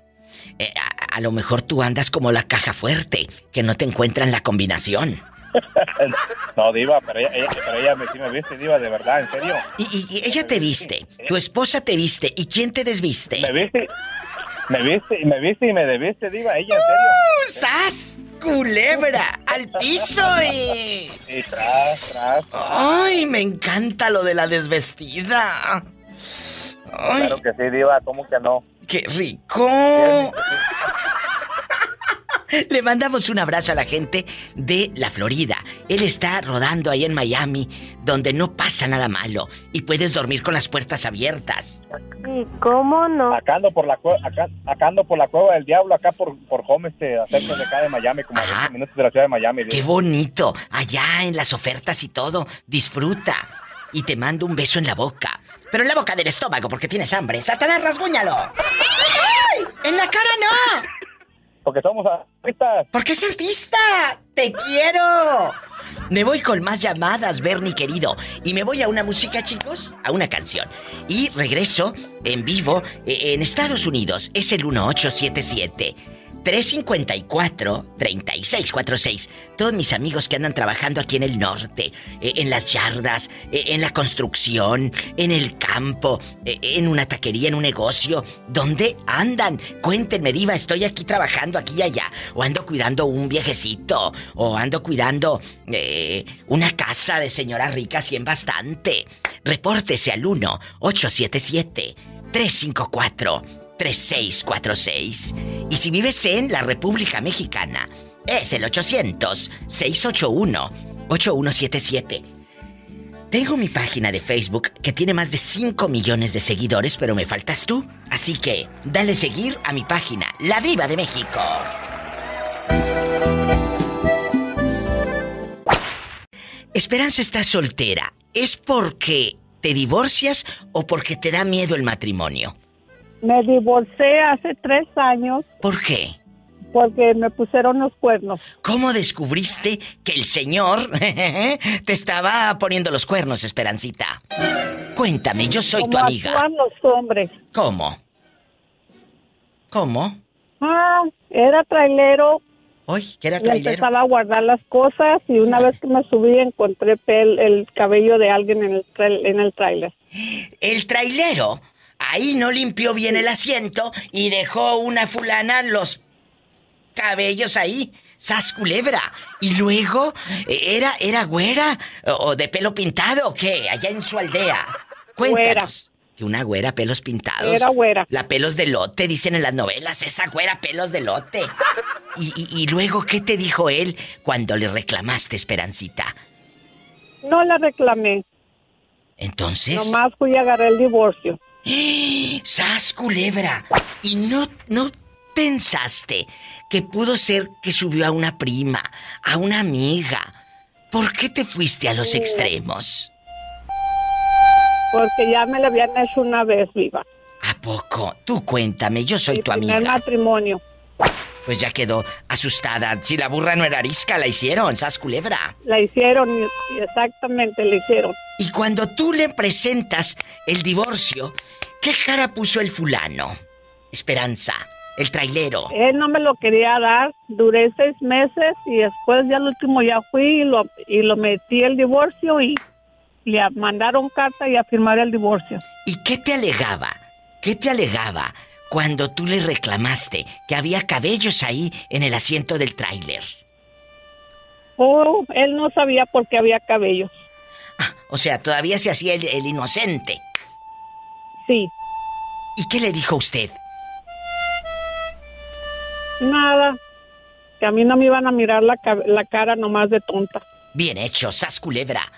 Eh, a, a lo mejor tú andas como la caja fuerte, que no te encuentran la combinación.
no, Diva, pero ella, ella- pero ella me, sí me viste, Diva, de verdad, en serio.
Y, y- y ella te viste, tu esposa te viste, ¿y quién te desviste?
Me viste, me viste, y me viste y me debiste, Diva, ella, en serio.
¡Sas! ¡Culebra! ¡Al piso! eh!
Y tras, tras.
¡Ay, me encanta lo de la desvestida! ¡Ay,
Claro que sí, Diva, ¿cómo que no?
qué rico! Le mandamos un abrazo a la gente de la Florida. Él está rodando ahí en Miami, donde no pasa nada malo y puedes dormir con las puertas abiertas.
¿Y cómo no?
Acá ando por la cueva, acá, acá ando por la cueva del diablo, acá por, por home, este, cerca de acá de Miami, como a 20 minutos de la ciudad de Miami.
¡Qué bonito! Allá en las ofertas y todo. Disfruta. Y te mando un beso en la boca. Pero en la boca del estómago porque tienes hambre. ¡Satanás, rasguñalo! ¡Ay! ¡En la cara no!
Porque somos artistas.
Porque es artista. ¡Te quiero! Me voy con más llamadas, Bernie querido. Y me voy a una música, chicos, a una canción. Y regreso en vivo eh, en Estados Unidos. Es el 1877. 354-3646. Todos mis amigos que andan trabajando aquí en el norte, eh, en las yardas, eh, en la construcción, en el campo, eh, en una taquería, en un negocio, ¿dónde andan? Cuéntenme, Diva, estoy aquí trabajando aquí y allá. O ando cuidando un viejecito, o ando cuidando una casa de señora rica, si en bastante. Repórtese al 1-877-354. 3646. Y si vives en la República Mexicana, es el 800-681-8177. Tengo mi página de Facebook que tiene más de 5 millones de seguidores, pero me faltas tú. Así que dale seguir a mi página, La Diva de México. Esperanza está soltera. ¿Es porque te divorcias o porque te da miedo el matrimonio?
Me divorcié hace tres años
¿Por qué?
Porque me pusieron los cuernos.
¿Cómo descubriste que el señor te estaba poniendo los cuernos, Esperancita? Cuéntame, yo soy tu amiga.
actúan los hombres.
¿Cómo? ¿Cómo?
Ah, era trailero.
Uy, que era
Y
trailero.
empezaba a guardar las cosas y una vez que me subí encontré pel- el cabello de alguien en el, en el trailer.
El trailero ahí no limpió bien el asiento y dejó una fulana los cabellos ahí. Sas culebra. Y luego, eh, ¿era, era güera o de pelo pintado o qué? Allá en su aldea. Cuéntanos. Que una güera, pelos pintados.
Era güera.
La pelos de lote, dicen en las novelas. Esa güera, pelos de lote. Y, y- y luego, ¿qué te dijo él cuando le reclamaste, Esperancita?
No la reclamé.
Entonces.
Nomás fui y agarré el divorcio.
¡Sas, culebra! ¿Y no, no pensaste que pudo ser que subió a una prima, a una amiga? ¿Por qué te fuiste a los extremos?
Porque ya me la habían hecho una vez viva.
¿A poco? Tú cuéntame, yo soy tu
primer
amiga.
matrimonio.
Pues ya quedó asustada. Si la burra no era arisca, la hicieron, ¡sas, culebra!
La hicieron, exactamente, la hicieron.
Y cuando tú le presentas el divorcio, ¿qué cara puso el fulano? Esperanza, el trailero.
Él no me lo quería dar. Duré seis meses y después ya al último ya fui y lo, y lo metí el divorcio y le mandaron carta y a firmar el divorcio.
¿Y qué te alegaba? ¿Qué te alegaba cuando tú le reclamaste que había cabellos ahí en el asiento del tráiler?
Oh, él no sabía por qué había cabello.
O sea, todavía se hacía el, el inocente.
Sí.
¿Y qué le dijo usted?
Nada. Que a mí no me iban a mirar la, la cara nomás de tonta.
Bien hecho, sas culebra.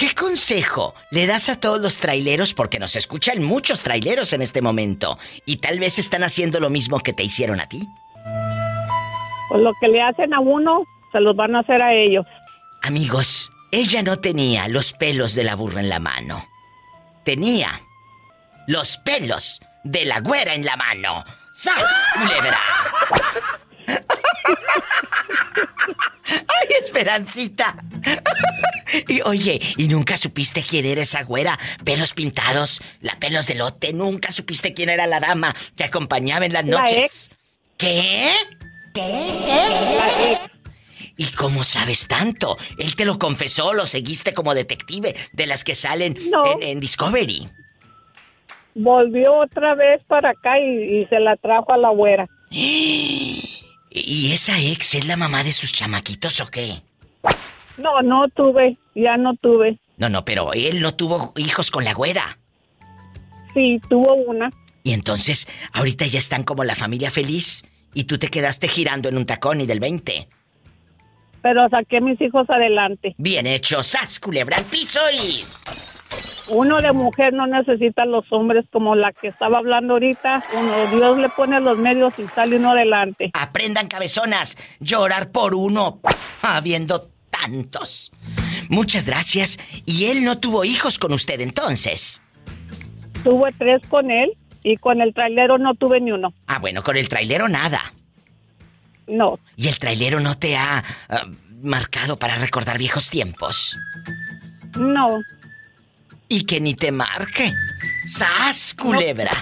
¿Qué consejo le das a todos los traileros? Porque nos escuchan muchos traileros en este momento. Y tal vez están haciendo lo mismo que te hicieron a ti.
Pues lo que le hacen a uno, se los van a hacer a ellos.
Amigos, ella no tenía los pelos de la burra en la mano. Tenía los pelos de la güera en la mano. ¡Sas, culebra! ¡Ay, Esperancita! Y oye, ¿y nunca supiste quién era esa güera? Pelos pintados, la pelos de lote. ¿Nunca supiste quién era la dama que acompañaba en las
La
noches? ¿Qué? ¿Y cómo sabes tanto? ¿Él te lo confesó? ¿Lo seguiste como detective de las que salen en, en Discovery?
Volvió otra vez para acá y, y se la trajo a la güera.
¿Y esa ex es la mamá de sus chamaquitos o qué?
No, no tuve, ya no tuve.
No, no, pero él no tuvo hijos con la güera.
Sí, tuvo una.
Y entonces, ahorita ya están como la familia feliz y tú te quedaste girando en un tacón y del 20.
Pero saqué a mis hijos adelante.
Bien hecho, sas, culebra al piso y...
Uno de mujer no necesita los hombres como la que estaba hablando ahorita. Uno, Dios le pone los medios y sale uno adelante.
Aprendan, cabezonas, llorar por uno, habiendo tantos. Muchas gracias. ¿Y él no tuvo hijos con usted entonces?
Tuve tres con él y con el trailero no tuve ni uno.
Ah, bueno, con el trailero nada.
No.
¿Y el trailero no te ha ah, marcado para recordar viejos tiempos?
No.
Y que ni te marque. ¡Sas, culebra!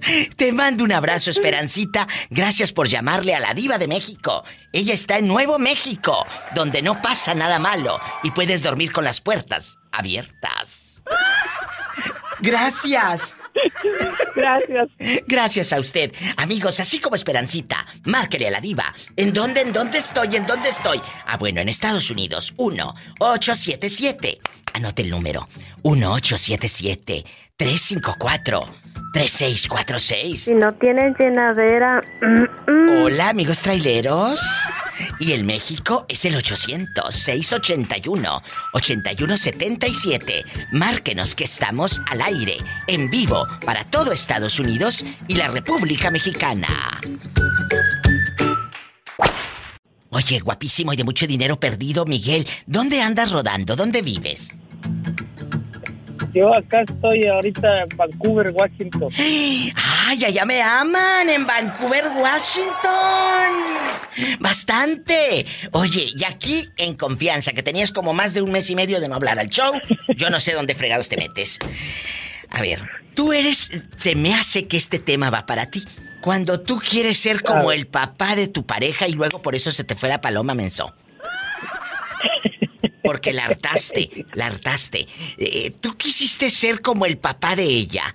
Te mando un abrazo, Esperancita. Gracias por llamarle a la diva de México. Ella está en Nuevo México, donde no pasa nada malo y puedes dormir con las puertas abiertas. Gracias.
Gracias.
Gracias a usted. Amigos, así como Esperancita, márquele a la diva. ¿En dónde, en dónde estoy, en dónde estoy? Ah, bueno, en Estados Unidos, 1-877. Anote el número. 1-877-354-3646.
Si no tienen llenadera.
Hola, amigos traileros. Y el México es el 800-681-8177. Márquenos que estamos al aire, en vivo, para todo Estados Unidos y la República Mexicana. Oye, guapísimo y de mucho dinero perdido, Miguel, ¿dónde andas rodando? ¿Dónde vives?
Yo acá estoy ahorita en Vancouver, Washington.
¡Ay, allá me aman! En Vancouver, Washington. Bastante. Oye, y aquí en confianza, que tenías como más de un mes y medio de no hablar al show, yo no sé dónde fregados te metes. A ver, tú eres. Se me hace que este tema va para ti. Cuando tú quieres ser como el papá de tu pareja y luego por eso se te fue la paloma menso. Porque la hartaste, la hartaste. Eh, ¿Tú quisiste ser como el papá de ella?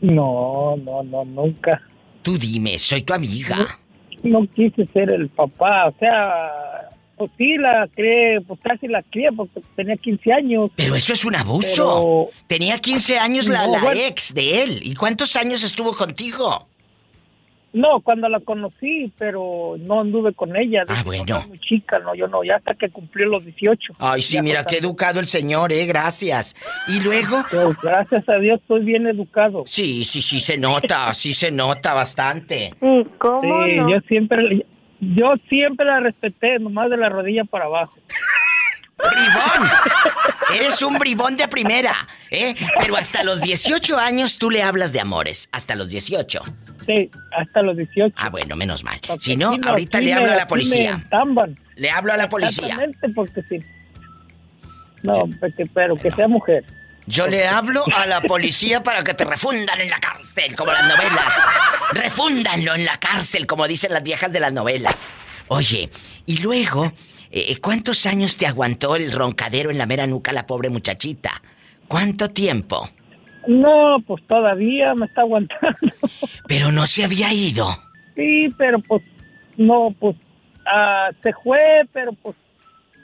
No, no, no, nunca.
Tú dime, soy tu amiga.
No quise ser el papá, o sea, pues sí la crié, pues casi la crié porque tenía 15 años.
Pero eso es un abuso.
Pero-
Tenía 15 años la,
No,
la
bueno.
ex de él. ¿Y cuántos años estuvo contigo?
No, cuando la conocí, pero no anduve con ella.
Ah, bueno.
"No, está muy chica, no, yo no, ya hasta que cumplió los 18.
Ay, sí, mira qué educado el señor, eh, gracias. ¿Y luego?
Pues, gracias a Dios estoy bien educado.
Sí, sí, sí se nota, sí se nota bastante.
¿Y cómo
Sí,
no?
yo siempre, yo siempre la respeté, nomás de la rodilla para abajo.
¡Bribón! Eres un bribón de primera, ¿eh? Pero hasta los 18 años tú le hablas de amores. Hasta los 18.
Sí, hasta los 18.
Ah, bueno, menos mal.
Porque
Si no, ahorita le hablo a la policía. Le hablo a la policía.
Exactamente, porque sí. No, porque- pero que sea mujer.
Yo le hablo a la policía para que te refundan en la cárcel, como las novelas. Refúndanlo en la cárcel, como dicen las viejas de las novelas. Oye, y luego, eh, ¿cuántos años te aguantó el roncadero en la mera nuca la pobre muchachita? ¿Cuánto tiempo?
No, pues todavía me está aguantando.
Pero no se había ido.
Sí, pero pues, no, pues, ah, se fue, pero pues,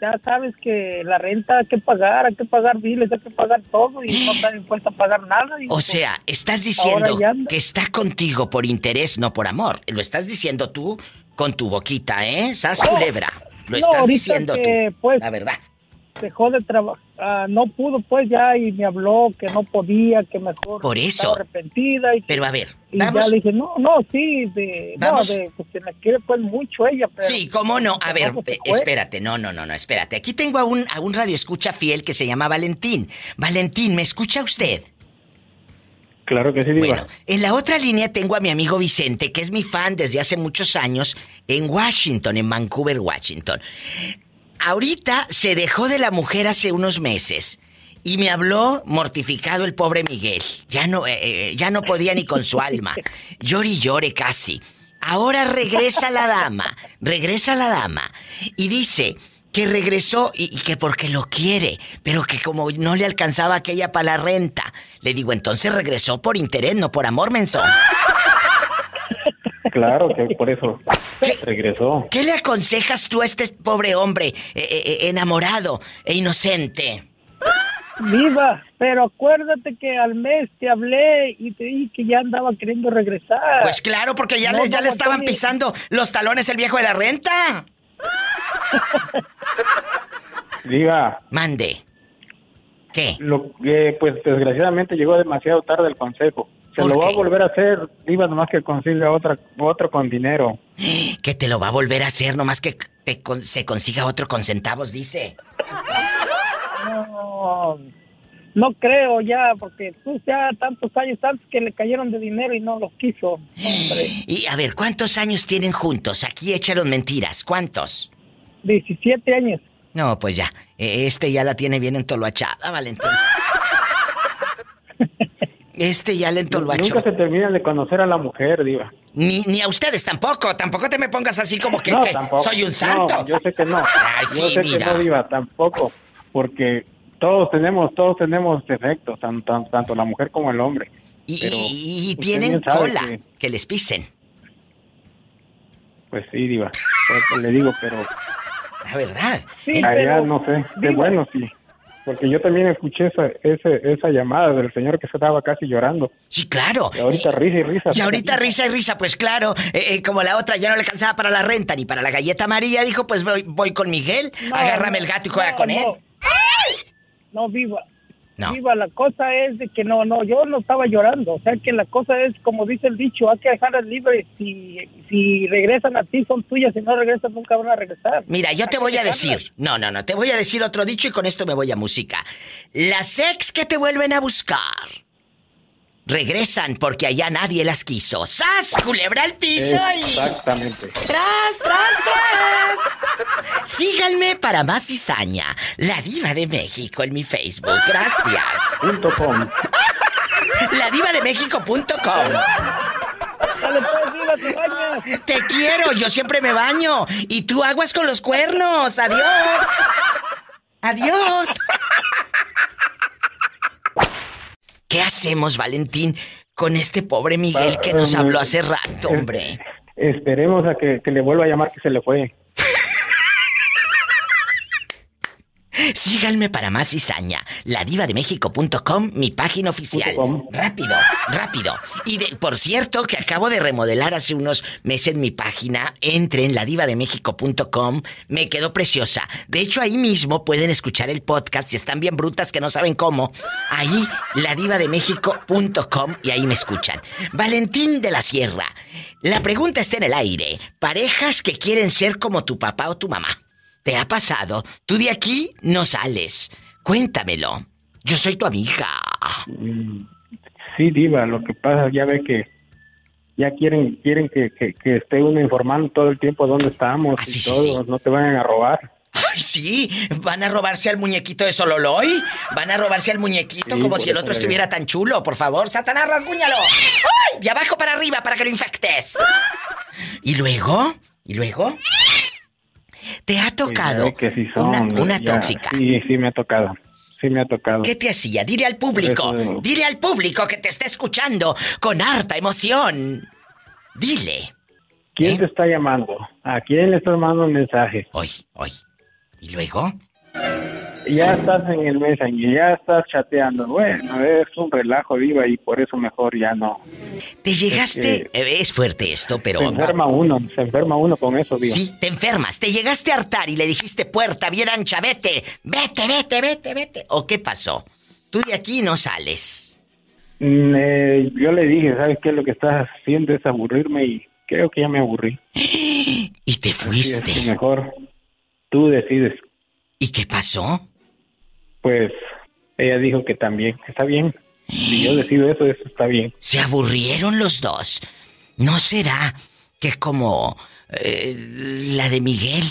ya sabes que la renta hay que pagar, hay que pagar biles, hay que pagar todo y no está dispuesta a pagar nada. y,
O
pues,
sea, estás diciendo que está contigo por interés, no por amor. Lo estás diciendo tú con tu boquita, ¿eh? Sas
No,
culebra. Lo
no,
estás diciendo
que,
tú.
pues,
La verdad.
dejó de trabajar, no pudo pues ya y me habló que no podía, que mejor
Por eso.
estaba arrepentida y,
Pero a ver,
y
vamos.
ya le dije, no, no, sí, de,
Vamos.
no, de, pues que me quiere pues mucho ella, pero...
Sí, cómo no. A ver, espérate, no, no, no, no, espérate. Aquí tengo a un, a un radio escucha fiel que se llama Valentín. Valentín, ¿me escucha usted?
Claro que sí, Diva.
Bueno, en la otra línea tengo a mi amigo Vicente, que es mi fan desde hace muchos años en Washington, en Vancouver, Washington. Ahorita se dejó de la mujer hace unos meses y me habló mortificado el pobre Miguel. Ya no, eh, eh, ya no podía ni con su alma. Llore y llore casi. Ahora regresa la dama, regresa la dama y dice que regresó y, y que porque lo quiere, pero que como no le alcanzaba aquella para la renta. Le digo, entonces regresó por interés, no por amor, mensón.
Claro que por eso regresó.
¿Qué le aconsejas tú a este pobre hombre eh, eh, eh, enamorado e inocente?
Viva, pero acuérdate que al mes te hablé y te dije que ya andaba queriendo regresar.
Pues claro, porque ya,
No,
le, ya le estaban pisando los talones el viejo de la renta.
Diga.
Mande. ¿Qué?
Lo que, pues desgraciadamente llegó demasiado tarde el consejo. Se lo va a volver a hacer, Diva, nomás que consiga otra, otro con dinero.
Que te lo va a volver a hacer, nomás que te con- se consiga otro con centavos, dice.
No, no creo ya, porque tú ya tantos años, tantos que le cayeron de dinero y no los quiso. Hombre,
Y a ver, ¿cuántos años tienen juntos? Aquí écharon mentiras. ¿Cuántos?
17 años.
No, pues ya. eh, Este ya la tiene bien entoloachada, Valentín. Este ya le entoloachó.
Nunca se termina de conocer a la mujer, Diva.
Ni, ni a ustedes tampoco. Tampoco te me pongas así como que,
No,
que
tampoco.
soy un santo.
No, yo sé que no.
Ay,
yo
sí,
sé
mira.
que no, Diva, tampoco. Porque todos tenemos, todos tenemos defectos, tan- tan- tanto la mujer como el hombre.
Y, y- tienen cola.
que-
Que... les pisen.
Pues sí, Diva. Le digo, pero
La verdad.
allá no sé. Qué bueno, sí. Porque yo también escuché esa, ese, esa llamada del señor que se estaba casi llorando.
Sí, claro.
Y ahorita risa y risa.
Y ahorita risa y risa, pues claro, eh, eh, como la otra ya no le alcanzaba para la renta ni para la galleta amarilla, dijo, pues voy, voy con Miguel,
No,
agárrame el gato y juega
no,
con él.
No. Viva.
No.
Diva, la cosa es de que no, no, yo no estaba llorando. O sea, que la cosa es, como dice el dicho, hay que dejarlas libres. Si, si regresan a ti, son tuyas. Si no regresan, nunca van a regresar.
Mira, yo te voy a
dejarlas.
decir, no, no, no, te voy a decir otro dicho y con esto me voy a música. Las ex que te vuelven a buscar regresan porque allá nadie las quiso. ¡Sas! Culebra al piso y...
Exactamente.
¡Tras, tras, tras! Síganme para más cizaña. La diva de México en mi Facebook. Gracias.
Punto com.
La diva de México.com.
Pues. Te
quiero, yo siempre me baño. Y tú aguas con los cuernos. Adiós. Adiós. ¿Qué hacemos, Valentín, con este pobre Miguel que nos habló hace rato, hombre?
Esperemos a que, que le vuelva a llamar que se le fue.
Síganme para más cizaña. Ladivademéxico.com, mi página oficial.
com.
Rápido, rápido. Y de, por cierto, que acabo de remodelar hace unos meses mi página. Entren, ladivademéxico.com. Me quedó preciosa. De hecho, ahí mismo pueden escuchar el podcast si están bien brutas que no saben cómo. Ahí, ladivademéxico.com y ahí me escuchan. Valentín de la Sierra. La pregunta está en el aire. Parejas que quieren ser como tu papá o tu mamá. ¿Te ha pasado? Tú de aquí no sales. Cuéntamelo. Yo soy tu amiga.
Mm, Sí, Diva, lo que pasa, ya ve que ya quieren quieren que, que, que esté uno informando todo el tiempo dónde estamos y
sí,
todo,
sí.
no te vayan a robar.
Ay, sí, van a robarse al muñequito de Sololoy. Van a robarse al muñequito
Sí,
como si el otro estuviera tan chulo. Por favor, Satanás, rasguñalo. ¡Ay! De abajo para arriba para que lo infectes. ¿Y luego? ¿Y luego? ¿Te ha
Pues
tocado
ve que sí son,
una, una
ya,
tóxica?
Sí, sí me ha tocado. Sí me ha tocado.
¿Qué te hacía? Dile al público.
Eso-
Dile al público que te está escuchando con harta emoción. Dile.
¿Quién te está llamando? ¿A quién le estás mandando un mensaje?
Hoy, hoy. ¿Y luego?
Ya estás en el Messenger, ya estás chateando. Bueno, es un relajo, Diva, y por eso mejor ya no.
Te llegaste...
Es
eh, Es fuerte esto, pero...
Se enferma uno, se enferma uno con eso, Diva.
Sí, te enfermas. Te llegaste a hartar y le dijiste puerta bien ancha, vete, vete, vete, vete, vete. ¿O qué pasó? Tú de aquí no sales.
Mm, eh, yo le dije, ¿sabes qué? Lo que estás haciendo es aburrirme y creo que ya me aburrí.
Y te fuiste.
mejor tú decides.
¿Y qué pasó?
Pues ella dijo que también, que está bien. Si yo decido eso, eso está bien.
Se aburrieron los dos. ¿No será que como eh, la de Miguel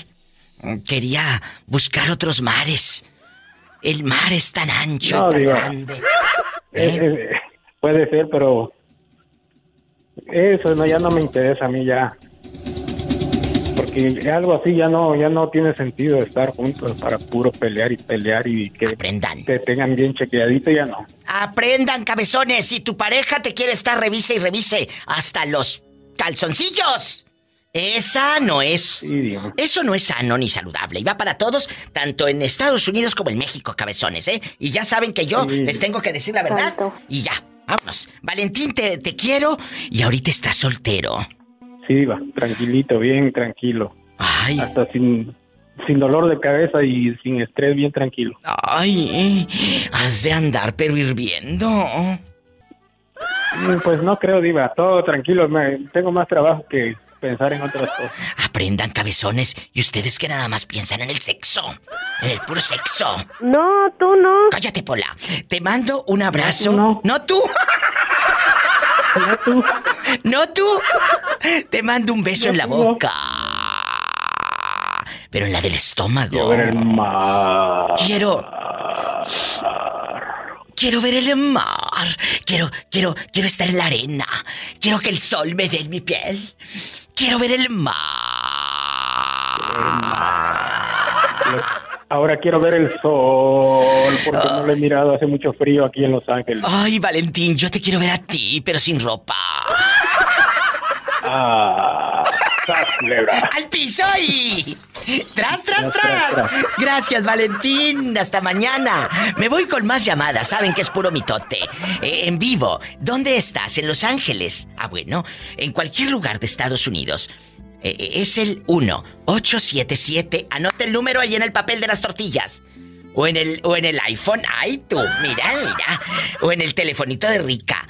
quería buscar otros mares? El mar es tan ancho
No,
y tan grande.
Eh, eh, puede ser, pero eso no ya no me interesa a mí ya. Porque algo así ya no ya no tiene sentido estar juntos para puro pelear y pelear y que
Aprendan.
te tengan bien chequeadito ya no.
Aprendan, cabezones. Si tu pareja te quiere estar revise y revise hasta los calzoncillos. Esa no es. Eso no es sano ni saludable. Y va para todos, tanto en Estados Unidos como en México, cabezones, ¿eh? Y ya saben que yo
Sí.
les tengo que decir la verdad. Y ya, vámonos. Valentín, te, te quiero y ahorita estás soltero.
Sí, va, tranquilito, bien tranquilo.
Ay.
Hasta sin sin dolor de cabeza y sin estrés, bien tranquilo.
Ay, has de andar pero hirviendo.
Mm, Pues no creo, Diva, todo tranquilo. me- tengo más trabajo que pensar en otras cosas.
Aprendan, cabezones. Y ustedes que nada más piensan en el sexo. En el puro sexo.
No, tú no.
Cállate, Pola. Te mando un abrazo.
No.
No tú.
No tú.
No tú. Te mando un beso en la boca. Pero en la del estómago.
Quiero ver el mar.
Quiero. Quiero ver el mar. Quiero, quiero, quiero estar en la arena. Quiero que el sol me dé en mi piel. Quiero ver el mar.
Ahora quiero ver el sol porque no lo he mirado. Hace mucho frío aquí en Los Ángeles.
Ay, Valentín, yo te quiero ver a ti, pero sin ropa.
Ah.
¡Al piso y... ¡Tras, tras,
Tras.
Gracias, Valentín. Hasta mañana. Me voy con más llamadas. Saben que es puro mitote. Eh, en vivo. ¿Dónde estás? ¿En Los Ángeles? Ah, bueno. En cualquier lugar de Estados Unidos. Eh, eh, es el 1-877. Anote el número ahí en el papel de las tortillas. O en el, o en el iPhone. Ay, tú, mira, mira. O en el telefonito de Rica.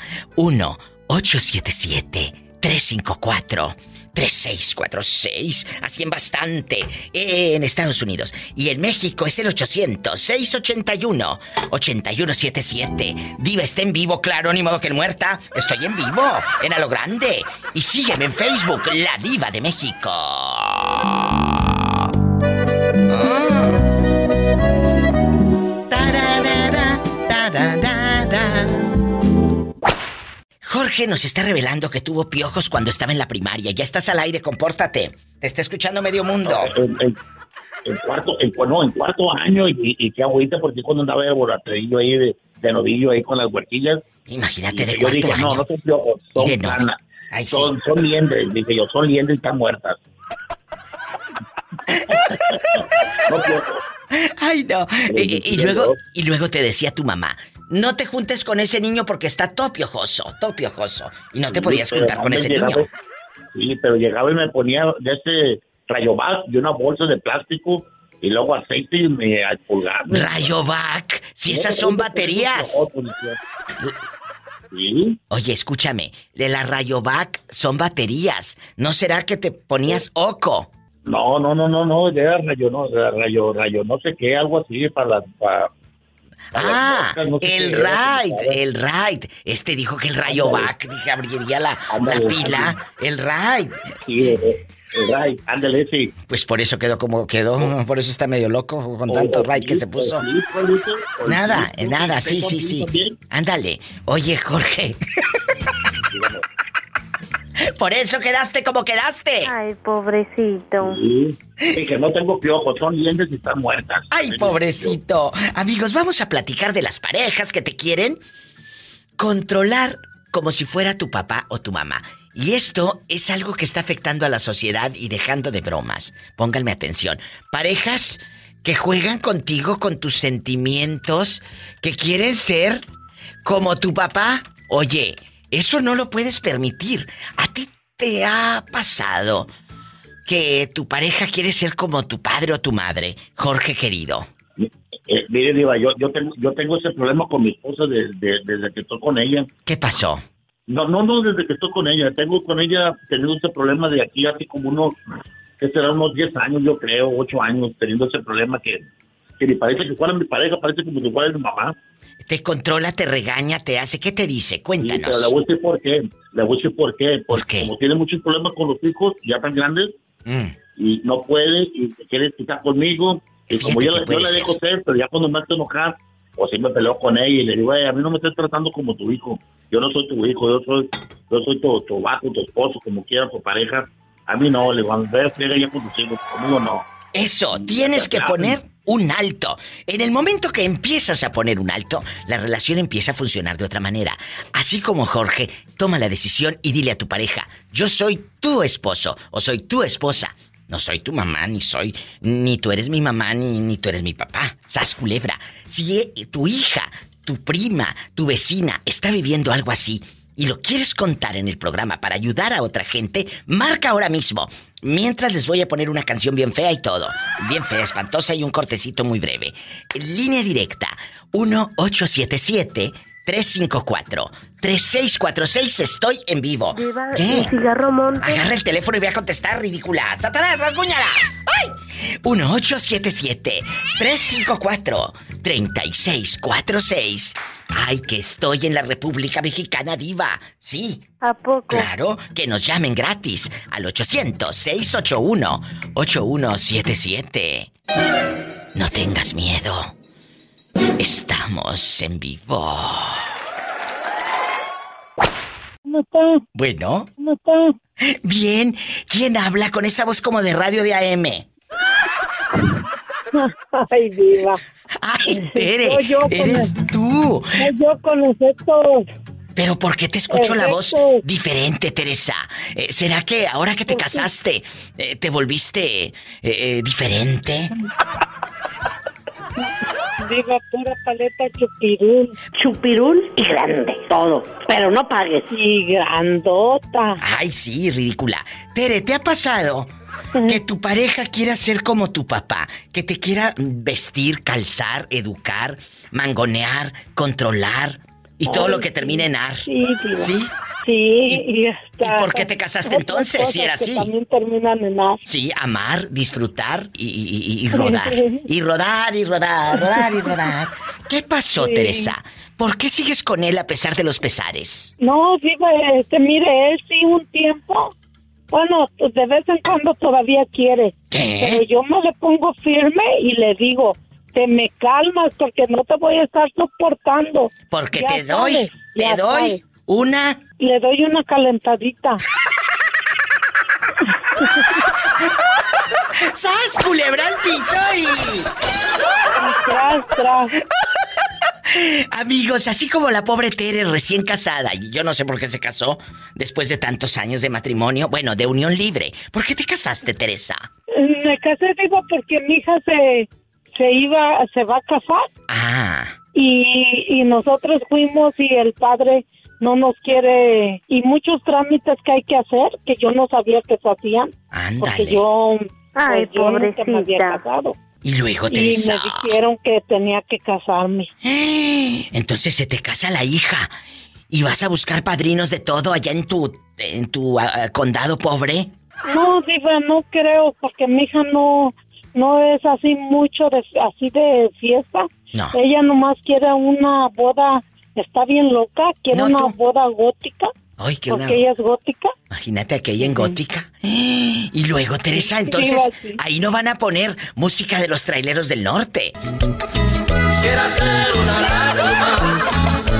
1-877-354-3646. Así en bastante. En Estados Unidos. Y en México es el 800-681-8177. Diva está en vivo, claro, ni modo que muerta. Estoy en vivo, en A lo Grande. Y sígueme en Facebook, La Diva de México. Jorge nos está revelando que tuvo piojos cuando estaba en la primaria. Ya estás al aire, compórtate. Te está escuchando medio mundo.
En, en- en cuarto, en, no, en cuarto año y, y qué agüita porque cuando andaba de laboratorio ahí de, de novillo ahí con las huerquillas.
Imagínate de
yo
cuarto
dije,
año.
no, no son piojos, son
de no-
canas.
Ay, sí.
son, liendres, dije yo, son liendres y están muertas. no.
Ay, no. Y luego, y luego te decía tu mamá, no te juntes con ese niño porque está todo piojoso, todo piojoso. Y no te podías juntar con ese
llegaba-
niño.
Sí, pero llegaba y me ponía de este rayovac de una bolsa de plástico y luego aceite y me al pulgar.
Rayovac, si esas son baterías.
Sí.
Oye, escúchame, de la Rayovac son baterías. ¿No será que te ponías oco?
No, no, no, no, no, era rayo, no, rayo, rayo, no sé qué, algo así para para,
Ah, el Raid, el Raid. Este dijo que el Rayovac, dije, abriría la, la pila. El Raid.
Sí, el, el Raid, ándale, sí.
Pues por eso quedó como quedó, por eso está medio loco con tanto Raid que se puso. Nada, nada, sí, sí, sí. Ándale. Oye, Jorge. Por eso quedaste como quedaste.
Ay, pobrecito.
Sí. Dije, no tengo piojos, son liendres y están muertas.
Ay, pobrecito. Amigos, vamos a platicar de las parejas que te quieren controlar como si fuera tu papá o tu mamá. Y esto es algo que está afectando a la sociedad y dejando de bromas. Pónganme atención. Parejas que juegan contigo con tus sentimientos, que quieren ser como tu papá. Oye, eso no lo puedes permitir. ¿A ti te ha pasado que tu pareja quiere ser como tu padre o tu madre, Jorge querido?
Eh, mire, Diva, yo, yo, tengo, yo tengo ese problema con mi esposa de- de- desde que estoy con ella.
¿Qué pasó?
No, no, no, desde que estoy con ella. Tengo con ella teniendo ese problema de aquí hace como unos, que será unos 10 años, yo creo, 8 años, teniendo ese problema que, que ni parece que fuera mi pareja, parece como si fuera mi mamá.
Te controla, te regaña, te hace. ¿Qué te dice?
Sí,
Cuéntanos.
pero le voy a decir por qué. Le voy a decir por qué. Porque Como tiene muchos problemas con los hijos, ya tan grandes,
Mm.
y no puede, y quiere quitar conmigo. Y como yo, yo la dejo ser, pero ya cuando me hace enojar, o si me peleo con ella y le digo, "Ey, a mí no me estás tratando como tu hijo. Yo no soy tu hijo, yo soy, yo soy tu, tu vato, tu esposo, como quiera, tu pareja. A mí no, le digo, ve, friega ya con tus hijos, conmigo no.
Eso, tienes que poner un alto. En el momento que empiezas a poner un alto, la relación empieza a funcionar de otra manera. Así como Jorge, toma la decisión y dile a tu pareja, yo soy tu esposo o soy tu esposa. No soy tu mamá, ni soy, ni tú eres mi mamá, ni, tú eres mi papá. Sas culebra. Si eh, tu hija, tu prima, tu vecina está viviendo algo así y lo quieres contar en el programa para ayudar a otra gente, marca ahora mismo. Mientras les voy a poner una canción bien fea y todo. Bien fea, espantosa y un cortecito muy breve. Línea directa 1877 354 3646 estoy en vivo.
Diva,
¿Qué?
¿un cigarro monte?
Agarra el teléfono y voy a contestar, ridícula. ¡Satanás, rasguñala! ¡Ay! 1877-354-3646. ¡Ay, que estoy en la República Mexicana Diva! Sí.
¿A poco?
Claro, que nos llamen gratis al 800-681-8177. No tengas miedo. Estamos en vivo. Bueno, bien. ¿Quién habla con esa voz como de radio de AM?
Ay, diva.
Ay, Tere,
Soy yo con
eres
el-
tú.
Soy yo con efectos.
Pero ¿por qué te escucho la voz diferente, Teresa? Eh, ¿Será que ahora que te casaste eh, te volviste eh, diferente?
Diva, pura paleta chupirul. Chupirul y grande, todo. Pero no pagues. Y grandota.
Ay, sí, ridícula. Tere, ¿te ha pasado que tu pareja quiera ser como tu papá, que te quiera vestir, calzar, educar, mangonear, controlar y todo
Ay,
lo que termine en ar.
Sí, diva.
¿Sí?
Sí, y, hasta-
¿Y por qué te casaste entonces si era así?
También terminan en ar.
Sí, amar, disfrutar y, y- y- y rodar. Y rodar y rodar, rodar y rodar. ¿Qué pasó,
Sí.
Teresa? ¿Por qué sigues con él a pesar de los pesares?
No, diva, este, mire, él sí un tiempo, bueno, pues de vez en cuando todavía quiere.
¿Qué?
Pero yo me le pongo firme y le digo, te me calmas porque no te voy a estar soportando.
Porque
Ya
te doy,
sabes,
te doy
sabes.
una...
Le doy una calentadita.
¡Sas, culebra al piso y...
Tras, tras.
Amigos, así como la pobre Tere recién casada, y yo no sé por qué se casó después de tantos años de matrimonio, bueno, de unión libre. ¿Por qué te casaste, Teresa?
Me casé, digo, porque mi hija se, se iba, se va a casar.
Ah,
y, y nosotros fuimos y el padre no nos quiere y muchos trámites que hay que hacer que yo no sabía que se hacían porque yo
Ay,
pues, yo nunca me había casado
Y luego,
y
Teresa.
me dijeron que tenía que casarme
Entonces se te casa la hija y vas a buscar padrinos de todo allá en tu en tu ah, condado pobre.
no diva no creo porque mi hija no no es así mucho de así de fiesta
No.
ella nomás quiere una boda está bien loca quiere
No,
una
tú.
boda gótica
Ay, qué
porque
una-
ella es gótica
Imagínate aquella en gótica. Y luego, Teresa, entonces ahí no van a poner música de los traileros del norte.
Quisiera ser una lágrima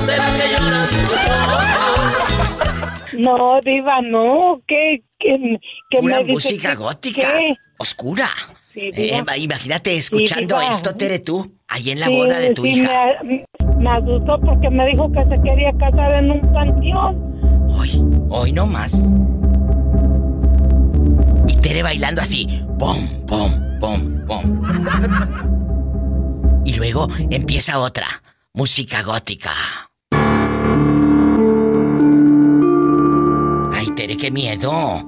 de la que lloran tus ojos.
No, diva, no, que, que, que
Una
me dice
música
que-
gótica,
¿qué?
oscura.
Sí.
Eh, imagínate escuchando esto, Tere, tú, ahí en la
Sí,
boda de tu hija.
Me, me asustó porque me dijo que se quería casar en un panteón.
Hoy no más. Y Tere bailando así. Pom, pom, pom, pom. Y luego empieza otra. Música gótica. Ay, Tere, qué miedo.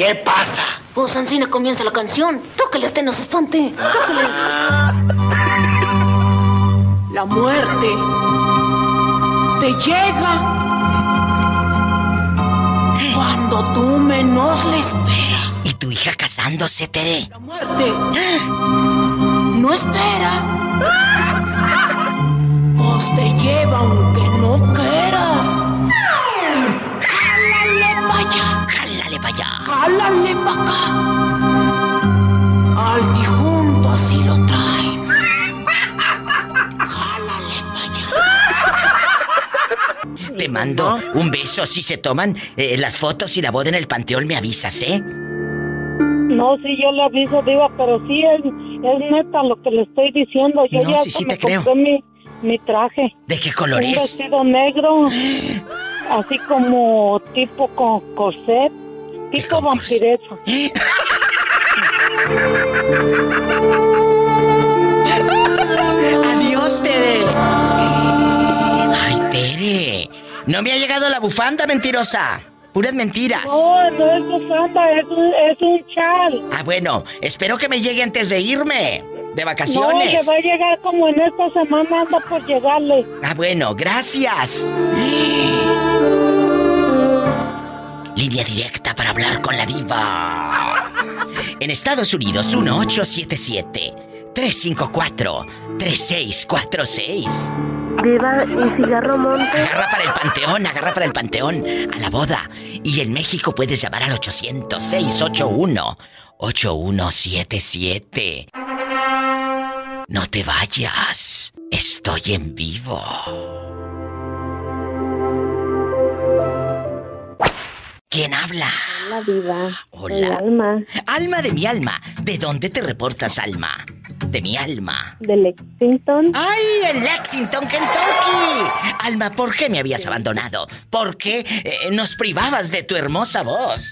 ¿Qué pasa? Pues Ancina comienza la canción. Tócale, este no se espante. Tócale. La muerte te llega cuando tú menos le esperas.
Y tu hija casándose, Tere.
La muerte no espera. Pues te lleva aunque no quieras. Jálale pa' allá.
Jálale pa'
acá. Al difunto así lo traen. Jálale pa' allá.
Te mando un beso. Si se toman eh, las fotos y la boda en el panteón, me avisas, ¿eh?
No, sí, yo le aviso, diva, pero sí es, es neta lo que le estoy diciendo. Yo
No,
ya
sí, sí
me
te creo.
compré mi, mi traje.
¿De qué
Un
color es?
vestido negro, así como tipo con corset, tipo vampiresa.
Adiós, Tere. Ay, Tere. No me ha llegado la bufanda, mentirosa. Puras mentiras.
No, no es bufanda, es un, es un chal.
Ah, bueno, espero que me llegue antes de irme. De
No,
vacaciones.
le va a llegar como en esta semana, anda por llegarle.
Ah, bueno, gracias. Línea directa para hablar con la diva. En Estados Unidos, 1877-354-3646.
Diva y cigarro monte.
Agarra para el panteón, agarra para el panteón, a la boda. Y en México puedes llamar al 800-681-8177. No te vayas, estoy en vivo. ¿Quién habla?
Hola, diva.
Hola.
El alma
Alma de mi alma. ¿De dónde te reportas, alma? De mi alma.
de Lexington.
¡Ay, en Lexington, Kentucky! Alma, ¿por qué me habías abandonado? ¿Por qué eh, nos privabas de tu hermosa voz?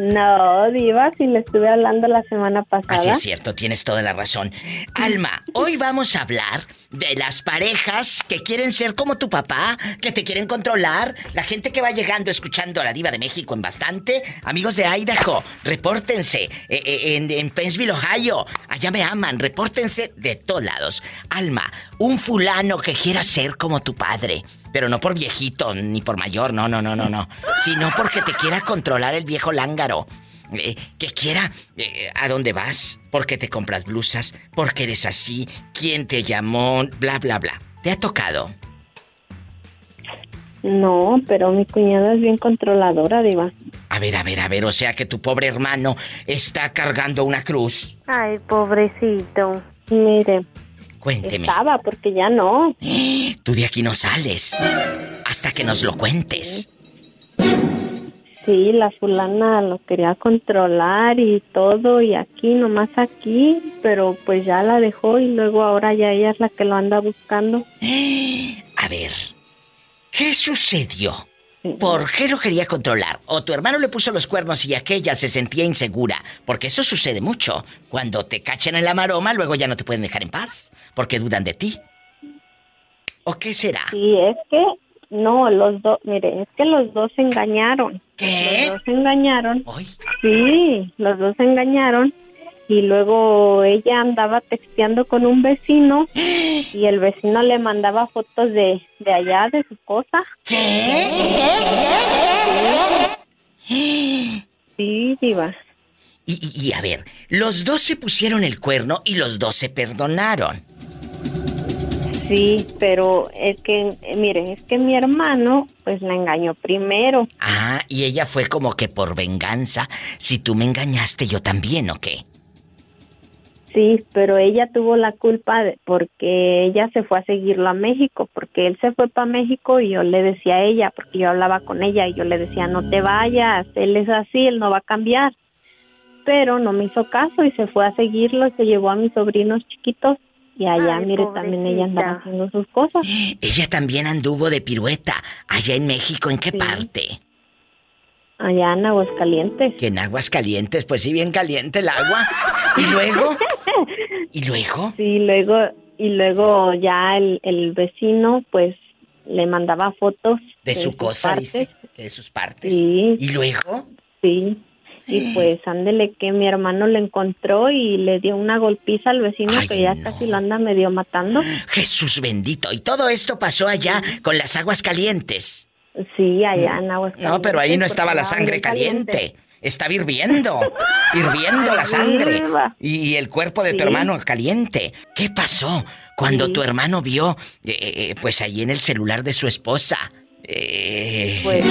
No, Diva, si le estuve hablando la semana pasada.
Así es cierto, tienes toda la razón. Alma, hoy vamos a hablar de las parejas que quieren ser como tu papá, que te quieren controlar, la gente que va llegando escuchando a la diva de México en bastante. Amigos de Idaho, repórtense. Eh, eh, en, en Ohio, allá me aman, repórtense de todos lados. Alma, un fulano que quiera ser como tu padre. Pero no por viejito ni por mayor, no, no, no, no, no. Sino porque te quiera controlar el viejo lángaro. Eh, que quiera eh, a dónde vas, porque te compras blusas, porque eres así, quién te llamó, bla, bla, bla. ¿Te ha tocado?
No, pero mi cuñada es bien controladora, Diva.
A ver, a ver, a ver, o sea que tu pobre hermano está cargando una cruz.
Ay, pobrecito. Mire.
Cuénteme.
Estaba, porque ya no.
Tú de aquí no sales. Hasta que nos lo cuentes.
Sí, la fulana lo quería controlar y todo, y aquí, nomás aquí, pero pues ya la dejó y luego ahora ya ella es la que lo anda buscando.
A ver, ¿qué sucedió? ¿Por qué lo quería controlar? ¿O tu hermano le puso los cuernos y aquella se sentía insegura? Porque eso sucede mucho. Cuando te cachen en la maroma, luego ya no te pueden dejar en paz, porque dudan de ti. ¿O qué será?
Sí, es que, no, los dos, mire, es que los dos se engañaron.
¿Qué?
Los dos se engañaron. Sí, los dos se engañaron. Y luego ella andaba texteando con un vecino y el vecino le mandaba fotos de, de allá, de su cosa. Sí, diva.
Y, y- y a ver, los dos se pusieron el cuerno y los dos se perdonaron.
Sí, pero es que, eh, mire, es que mi hermano, pues la engañó primero.
Ah, y ella fue como que por venganza. Si tú me engañaste, yo también, ¿o qué?
Sí, pero ella tuvo la culpa de- porque ella se fue a seguirlo a México, porque él se fue para México y yo le decía a ella, porque yo hablaba con ella y yo le decía, no te vayas, él es así, él no va a cambiar. Pero no me hizo caso y se fue a seguirlo y se llevó a mis sobrinos chiquitos y allá,
Ay,
mire, también ella andaba haciendo sus cosas.
Ella también anduvo de pirueta allá en México. ¿En qué parte?
Allá en Aguascalientes.
Que en aguas calientes, pues sí, bien caliente el agua. ¿Y luego? ¿Y luego?
Sí, luego, y luego ya el, el vecino, pues, le mandaba fotos.
De su cosa,
partes.
dice. De sus partes.
Sí.
¿Y luego?
Sí. Y pues ándele que mi hermano le encontró y le dio una golpiza al vecino
Ay,
que ya
no.
casi lo anda medio matando.
Jesús bendito. Y todo esto pasó allá con las aguas calientes.
Sí, allá en Aguascalientes.
No, pero ahí no estaba la sangre
bien
caliente. Estaba hirviendo. hirviendo la sangre. Y el cuerpo de tu
Sí.
hermano caliente. ¿Qué pasó cuando tu hermano vio, eh, eh, pues ahí en el celular de su esposa? Eh,
Pues,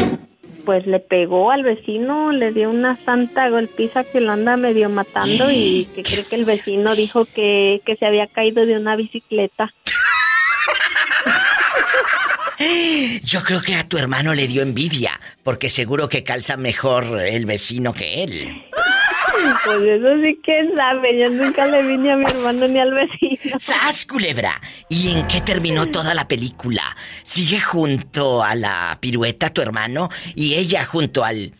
pues le pegó al vecino, le dio una santa golpiza que lo anda medio matando y que cree que el vecino dijo que, que se había caído de una bicicleta.
Yo creo que a tu hermano le dio envidia, porque seguro que calza mejor el vecino que él.
Pues eso sí que sabe, yo nunca le vi ni a mi hermano ni al vecino.
¡Sas, culebra! ¿Y en qué terminó toda la película? ¿Sigue junto a la pirueta tu hermano y ella junto al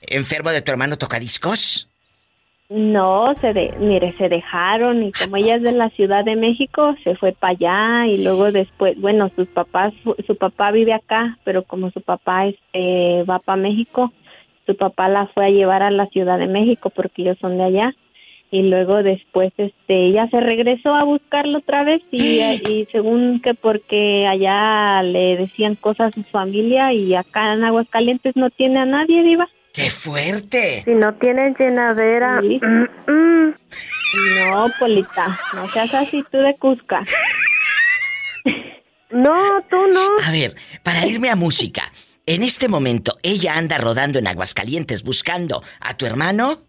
enfermo de tu hermano tocadiscos?
No, se de, mire, se dejaron y como ella es de la Ciudad de México, se fue para allá y luego después, bueno, sus papás, su papá vive acá, pero como su papá este, va para México, su papá la fue a llevar a la Ciudad de México porque ellos son de allá y luego después este ella se regresó a buscarlo otra vez y, y según que porque allá le decían cosas a su familia y acá en Aguascalientes no tiene a nadie, diva.
¡Qué fuerte!
Si no tienen llenadera. No, Polita, no seas así tú de Cusca. No, tú no.
A ver, para irme a música, en este momento ella anda rodando en Aguascalientes buscando a tu hermano.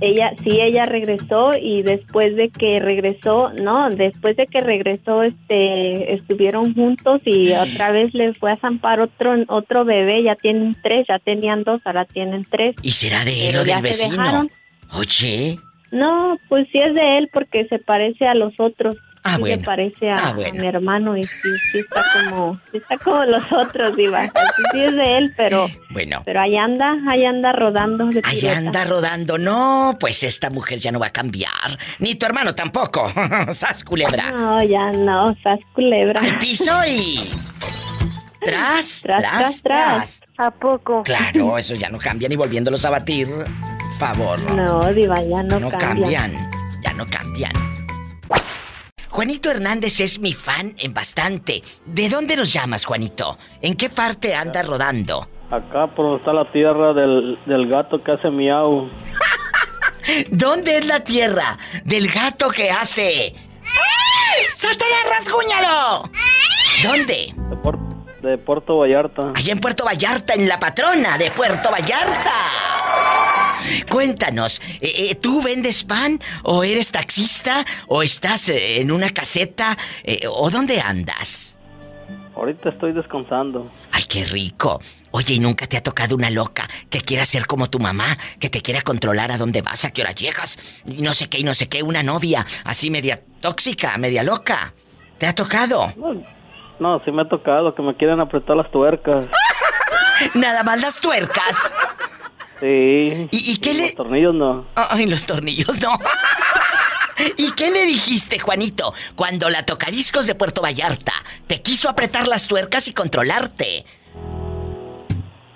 Ella, sí, ella regresó y después de que regresó, no, después de que regresó, este, estuvieron juntos y otra vez le fue a zampar otro, otro bebé, ya tienen tres, ya tenían dos, ahora tienen tres.
¿Y será de él o del vecino? Oye,
No, pues sí es de él porque se parece a los otros.
Ah,
sí
bueno.
le parece a,
Ah,
a
bueno.
mi hermano y sí, sí está como, sí está como los otros, Diva. Así sí es de él, pero,
Bueno.
pero ahí anda, ahí anda rodando de
Ahí anda rodando. No, pues esta mujer ya no va a cambiar. Ni tu hermano tampoco. Sas culebra.
No, ya no, estás culebra.
Al piso y. Tras,
Tras, tras, tras.
¿A poco?
Claro, esos ya no cambian y volviéndolos a batir. Favor.
No, Diva, ya no,
No
cambian.
cambian. Ya no cambian. Juanito Hernández es mi fan en bastante. ¿De dónde nos llamas, Juanito? ¿En qué parte anda rodando?
Acá por donde está la tierra del, del gato que hace miau.
¿Dónde es la tierra del gato que hace? ¡Satanás, rasguñalo! ¿Dónde?
De, Puer- de Puerto Vallarta.
Allá en Puerto Vallarta, en la patrona de Puerto Vallarta. Cuéntanos, eh, eh, ¿tú vendes pan o eres taxista o estás eh, en una caseta eh, o dónde andas?
Ahorita estoy descansando.
Ay, qué rico. Oye, ¿y nunca te ha tocado una loca que quiera ser como tu mamá, que te quiera controlar a dónde vas, a qué hora llegas, y no sé qué y no sé qué, una novia así media tóxica, media loca? ¿Te ha tocado?
No, no, sí me ha tocado que me quieren apretar las tuercas.
Nada más las tuercas.
Sí.
¿Y, qué le...?
Los tornillos no.
Ay, los tornillos no. ¿Y qué le dijiste, Juanito, cuando la tocadiscos de Puerto Vallarta te quiso apretar las tuercas y controlarte?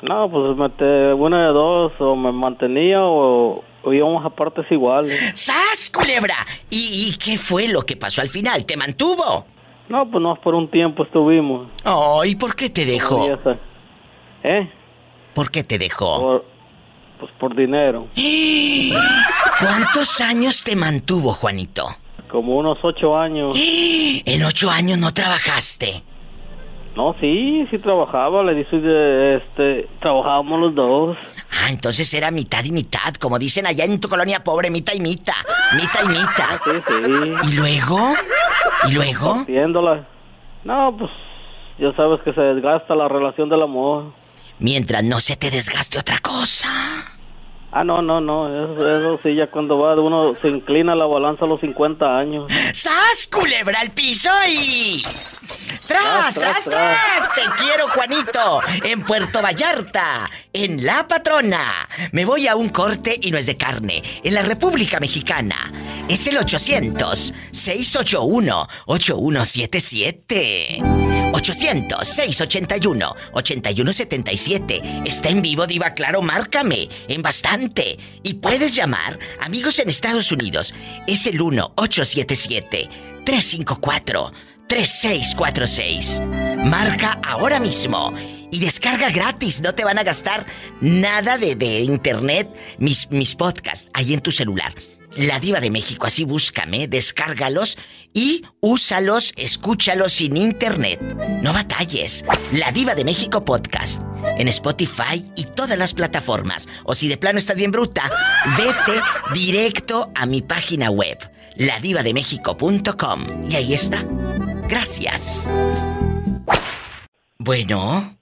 No, pues me te- una de dos, o me mantenía o, o íbamos a partes iguales.
¡Sas, culebra! ¿Y, y qué fue lo que pasó al final? ¿Te mantuvo?
No, pues no, por un tiempo estuvimos.
Ay, ¿por qué te dejó?
Y ¿Eh?
¿Por qué te dejó?
Por, pues por dinero.
¿Cuántos años te mantuvo, Juanito?
Como unos ocho años.
En ocho años no trabajaste.
No, sí, sí trabajaba, le dije, este, trabajábamos los dos.
Ah, entonces era mitad y mitad, como dicen allá en tu colonia pobre, mitad y mitad. Mitad y mitad.
Sí, sí.
¿Y luego? ¿Y luego?
Partiéndola. No, pues ya sabes que se desgasta la relación del amor.
Mientras no se te desgaste otra cosa.
Ah, no, no, no, eso, eso sí, ya cuando va uno se inclina la balanza a los 50 años.
¡Sas, culebra al piso y... ¡Tras,
Tras,
tras,
tras,
tras! ¡Te quiero, Juanito! En Puerto Vallarta, en La Patrona. Me voy a un corte y no es de carne. En la República Mexicana. Es el 800-681-8177. 800-681-8177. Está en vivo, Diva Claro, márcame. En bastante. Y puedes llamar, amigos en Estados Unidos. Es el 1-877-354-3646. Marca ahora mismo. Y descarga gratis, no te van a gastar nada de, de internet, mis, mis podcasts, ahí en tu celular. La Diva de México, así búscame, descárgalos y úsalos, escúchalos sin internet. No batalles. La Diva de México Podcast en Spotify y todas las plataformas. O si de plano estás bien bruta, vete directo a mi página web, ladivademexico.com. Y ahí está. Gracias. Bueno.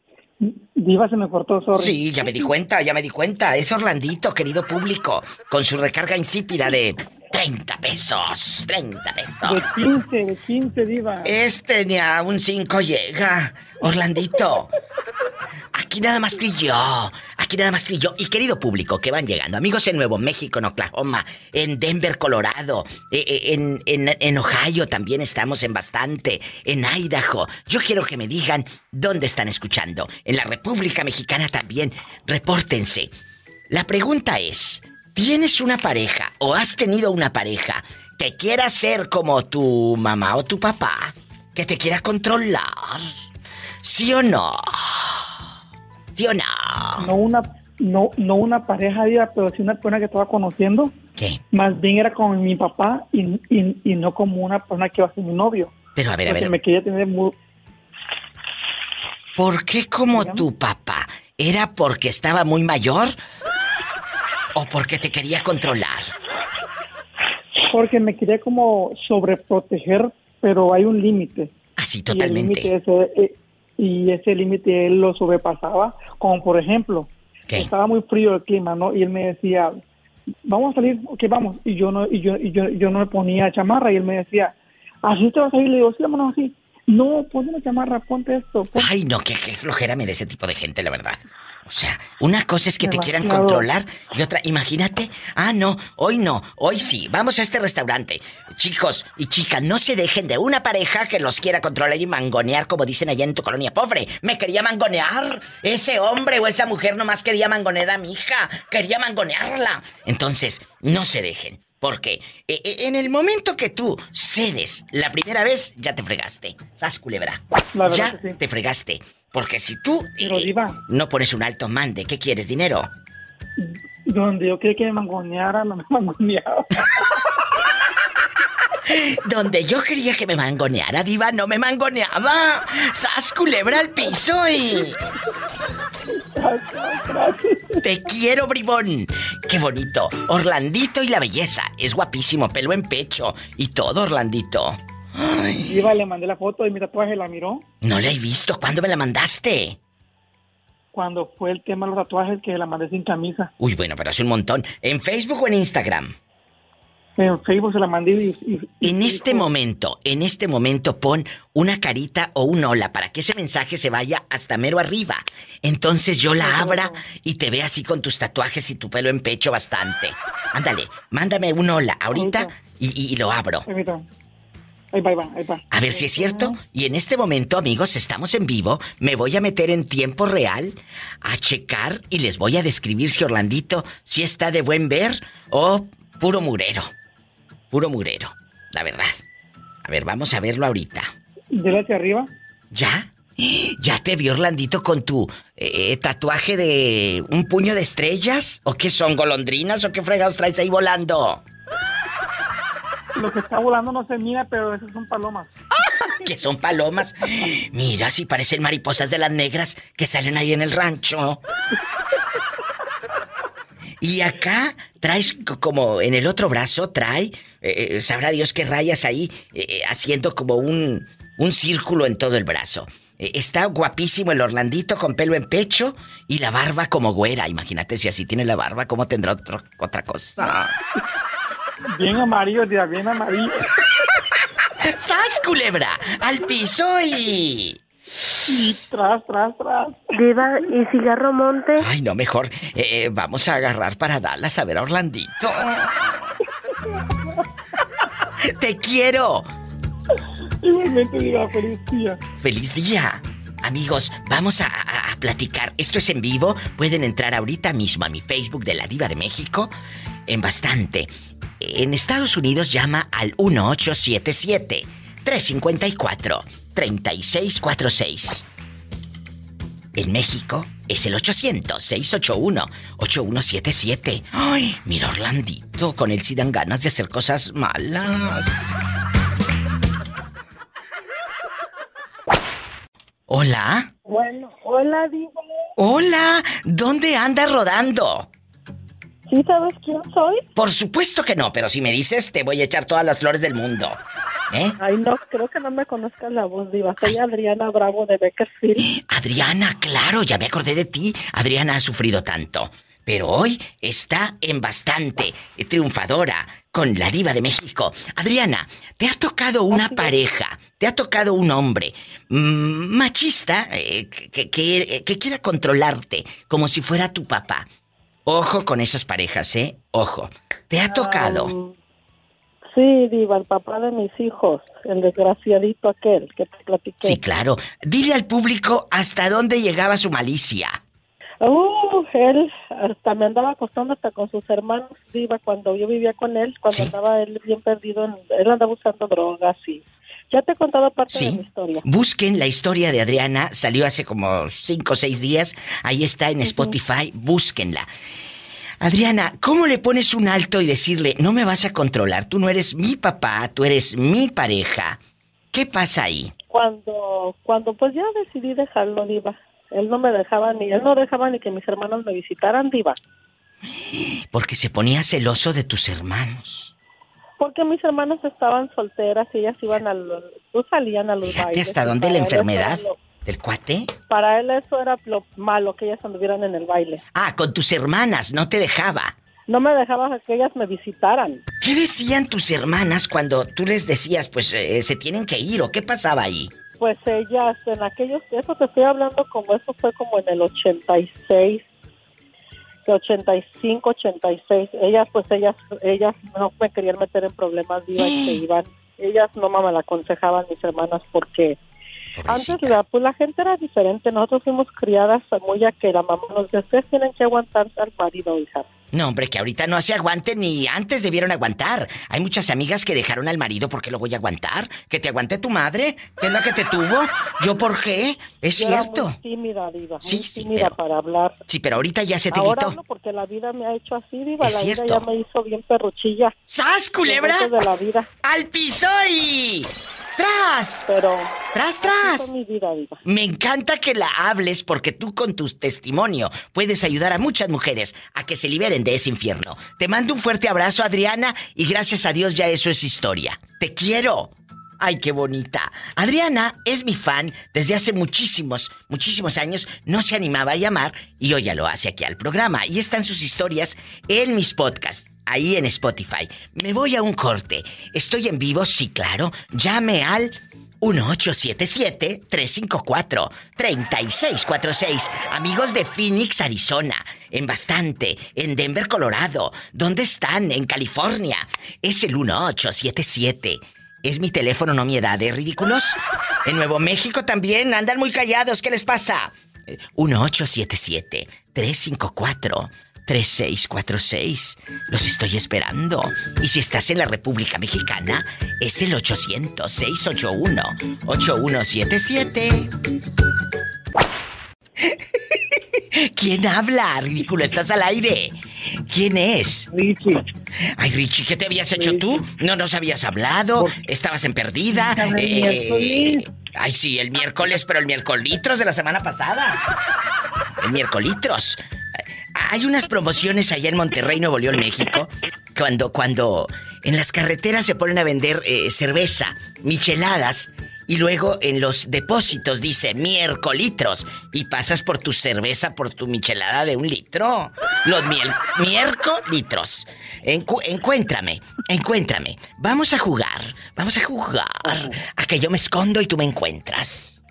Diva se me cortó, sorry.
Sí, ya me di cuenta, ya me di cuenta. Es Orlandito, querido público, con su recarga insípida de 30 pesos. 30
De
pesos.
15, de 15, Diva.
Este ni a un 5 llega. Orlandito. Aquí nada más tú y yo. Aquí nada más tú y yo. Y querido público que van llegando. Amigos en Nuevo México, en Oklahoma, en Denver, Colorado, eh, eh, en, en, en Ohio también estamos en bastante. En Idaho. Yo quiero que me digan dónde están escuchando. En la República Mexicana también. Repórtense. La pregunta es, ¿tienes una pareja o has tenido una pareja que quiera ser como tu mamá o tu papá? Que te quiera controlar. ¿Sí o no? ¿Sí o no?
No una, no, no una pareja, Diva, pero sí una persona que estaba conociendo.
¿Qué?
Más bien era como mi papá y, y, y no como una persona que iba a ser mi novio.
Pero a ver, a ver.
me quería tener muy...
¿Por qué como tu papá? ¿Era porque estaba muy mayor? ¿O porque te quería controlar?
Porque me quería como sobreproteger, pero hay un límite.
Así,
Y el
totalmente.
límite ese, eh, y ese límite él lo sobrepasaba, como por ejemplo, estaba muy frío el clima, ¿no? Y él me decía, vamos a salir, ok, vamos. Y yo no, y yo, y yo, yo no me ponía chamarra y él me decía,
así te vas a ir, le digo, sí, vámonos así. No, ponte una chamarra, ponte esto. ponte-
Ay, no, qué, qué flojera me de ese tipo de gente, la verdad. O sea, una cosa es que te quieran controlar y otra, imagínate, ah, no, hoy no, hoy sí, vamos a este restaurante. Chicos y chicas, no se dejen de una pareja que los quiera controlar y mangonear, como dicen allá en tu colonia pobre. Me quería mangonear. Ese hombre o esa mujer nomás quería mangonear a mi hija, quería mangonearla. Entonces, no se dejen. Porque eh, eh, en el momento que tú cedes la primera vez, ya te fregaste. ¿Sabes, culebra?
La
ya
sí.
te fregaste. Porque si tú
Pero,
eh, no pones un alto mande, ¿qué quieres? ¿Dinero?
Donde yo quería que me mangoneara, no me mangoneaba.
Donde yo quería que me mangoneara, diva, no me mangoneaba. ¡Sas, culebra al piso y... Te quiero, bribón. Qué bonito. Orlandito y la belleza. Es guapísimo, pelo en pecho. Y todo, Orlandito.
Iba, le mandé la foto de mi tatuaje, la miró.
No la he visto. ¿Cuándo me la mandaste?
Cuando fue el tema de los tatuajes, que la mandé sin camisa.
Uy, bueno, pero hace un montón. ¿En Facebook o en Instagram?
En Facebook se la mandé y... y-
En este momento, en este momento pon una carita o un hola para que ese mensaje se vaya hasta mero arriba. Entonces yo la abra y te vea así con tus tatuajes y tu pelo en pecho bastante. Ándale, mándame un hola ahorita y, lo abro.
Permítame. Ahí va, ahí va, ahí va.
A ver si es cierto. Y en este momento, amigos, estamos en vivo. Me voy a meter en tiempo real a checar y les voy a describir si Orlandito si está de buen ver o puro murero. Puro murero, la verdad. A ver, vamos a verlo ahorita.
Dele hacia arriba.
¿Ya? ¿Ya te vio Orlandito con tu eh, tatuaje de un puño de estrellas? ¿O qué son, golondrinas o qué fregados traes ahí volando?
Lo que está volando no se mira, pero esas son palomas.
Que son palomas. Mira, si parecen mariposas de las negras que salen ahí en el rancho. Y acá traes co- como en el otro brazo, trae, eh, eh, sabrá Dios qué rayas ahí, eh, eh, haciendo como un, un círculo en todo el brazo. Eh, está guapísimo el Orlandito con pelo en pecho y la barba como güera. Imagínate si así tiene la barba, ¿cómo tendrá otro- otra cosa?
Bien amarillo, tía, bien amarillo.
¡Sas, culebra! ¡Al piso y...
Y tras, tras, tras.
Diva, ¿y cigarro monte?
Ay, no, mejor eh, eh, vamos a agarrar para Dallas a ver a Orlandito. ¡Te quiero!
Igualmente, diga, feliz día.
¡Feliz día! Amigos, vamos a, a- a platicar. Esto es en vivo. Pueden entrar ahorita mismo a mi Facebook de la Diva de México. En bastante. En Estados Unidos llama al 1877 354 3646. En México es el 800-681-8177. Ay, mira Orlandito, con él sí dan ganas de hacer cosas malas. Hola.
Bueno, hola, Diva.
Hola, ¿dónde andas rodando?
¿Sí sabes quién soy?
Por supuesto que no, pero si me dices, te voy a echar todas las flores del mundo. ¿Eh?
Ay, no, creo que no me conozcas la voz, Diva. Soy Adriana Bravo de Beckerfield.
Adriana, claro, ya me acordé de ti. Adriana ha sufrido tanto. Pero hoy está en bastante eh, triunfadora con la diva de México. Adriana, ¿te ha tocado una pareja? ¿Te ha tocado un hombre mm, machista eh, que, que- que quiera controlarte como si fuera tu papá? Ojo con esas parejas, ¿eh? Ojo. ¿Te ha tocado?
Sí, Diva, el papá de mis hijos, el desgraciadito aquel que te platiqué.
Sí, claro. Dile al público hasta dónde llegaba su malicia.
Uh, él hasta me andaba acostando hasta con sus hermanos, Diva, cuando yo vivía con él, cuando andaba él bien perdido, él andaba usando drogas y... Ya te he contado parte de mi historia.
Busquen la historia de Adriana, salió hace como cinco o seis días, ahí está en Spotify, búsquenla. Adriana, ¿cómo le pones un alto y decirle, no me vas a controlar, tú no eres mi papá, tú eres mi pareja? ¿Qué pasa ahí?
Cuando, cuando pues ya decidí dejarlo, Diva. Él no me dejaba ni, él no dejaba ni que mis hermanos me visitaran, Diva.
Porque se ponía celoso de tus hermanos.
Porque mis hermanos estaban solteras y ellas iban a los, pues salían a los bailes.
hasta dónde la
eso
enfermedad
lo-
del cuate.
para él eso era lo malo, que ellas anduvieran en el baile.
Ah, con tus hermanas, no te dejaba.
No me dejaba que ellas me visitaran.
¿Qué decían tus hermanas cuando tú les decías, pues eh, se tienen que ir o qué pasaba ahí?
Pues ellas, en aquellos tiempos, te estoy hablando como eso fue como en el 86, de 85, 86. Ellas, pues ellas, ellas no me querían meter en problemas, diva, y se iban. Ellas no me la aconsejaban mis hermanas porque antes la, pues la gente era diferente. Nosotros fuimos criadas muy a que la mamá nos decía, ustedes tienen que aguantar al marido, hija.
No, hombre, que ahorita no se aguanten ni antes debieron aguantar. Hay muchas amigas que dejaron al marido porque lo voy a aguantar. Que te aguante tu madre, que es la que te tuvo. ¿Yo por qué? Es
Yo era
cierto.
muy tímida, diva.
Sí,
muy
sí,
tímida
pero-
para hablar.
Sí, pero ahorita ya se te
Ahora
quitó.
hablo porque la vida me ha hecho así, diva.
Es
la vida
cierto.
ya me hizo bien perruchilla.
¡Sas, culebra!
De la vida.
¡Al piso y... ¡Tras!
Pero...
¡Tras, tras!
mi vida, diva.
Me encanta que la hables porque tú con tu testimonio puedes ayudar a muchas mujeres a que se liberen de ese infierno. Te mando un fuerte abrazo, Adriana, y gracias a Dios ya eso es historia. Te quiero. Ay, qué bonita. Adriana es mi fan desde hace muchísimos, muchísimos años. No se animaba a llamar y hoy ya lo hace aquí al programa. Y están sus historias en mis podcasts, ahí en Spotify. Me voy a un corte. Estoy en vivo, sí, claro. Llame al 1877-354-3646. Amigos de Phoenix, Arizona, en Bastante, en Denver, Colorado. ¿Dónde están? En California. Es el 1877. Es mi teléfono, no mi edad, ¿eh? Ridículos. En Nuevo México también andan muy callados. ¿Qué les pasa? Eh, 1877 354 3646. Los estoy esperando. Y si estás en la República Mexicana, es el 800-681-8177. ¿Quién habla, ridículo? Estás al aire. ¿Quién es?
Richie.
Ay, Richie, ¿qué te habías hecho tú? No nos habías hablado, estabas en perdida. Eh, ay, sí, el miércoles, pero el miércoles de la semana pasada. El miércoles. Hay unas promociones allá en Monterrey, Nuevo León, México, cuando, cuando en las carreteras se ponen a vender eh, cerveza, micheladas, y luego en los depósitos dice miércolitros, y pasas por tu cerveza, por tu michelada de un litro. Los miércolitros. Encu- encuéntrame, encuéntrame. Vamos a jugar, vamos a jugar. A que yo me escondo y tú me encuentras.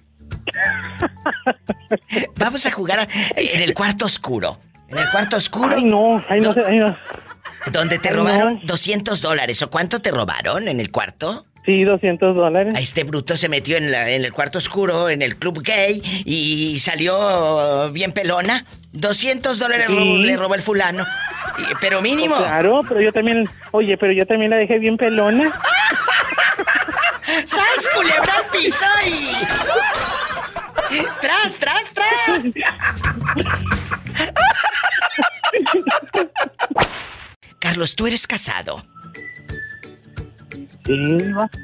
Vamos a jugar en el cuarto oscuro. En el cuarto oscuro.
Ay, no, ay, no sé, ay, no.
Donde te
Ay,
robaron
no.
200 dólares. ¿O cuánto te robaron en el cuarto?
Sí, 200 dólares.
A este bruto se metió en, la- en el cuarto oscuro, en el club gay, y salió bien pelona. 200 dólares
Sí.
ro- le robó el fulano. Pero mínimo.
Pues claro, pero yo también, oye, pero yo también la dejé bien pelona.
¡Sas, culebra al piso y... ¡Tras, tras, tras! Carlos, tú eres casado.
Sí.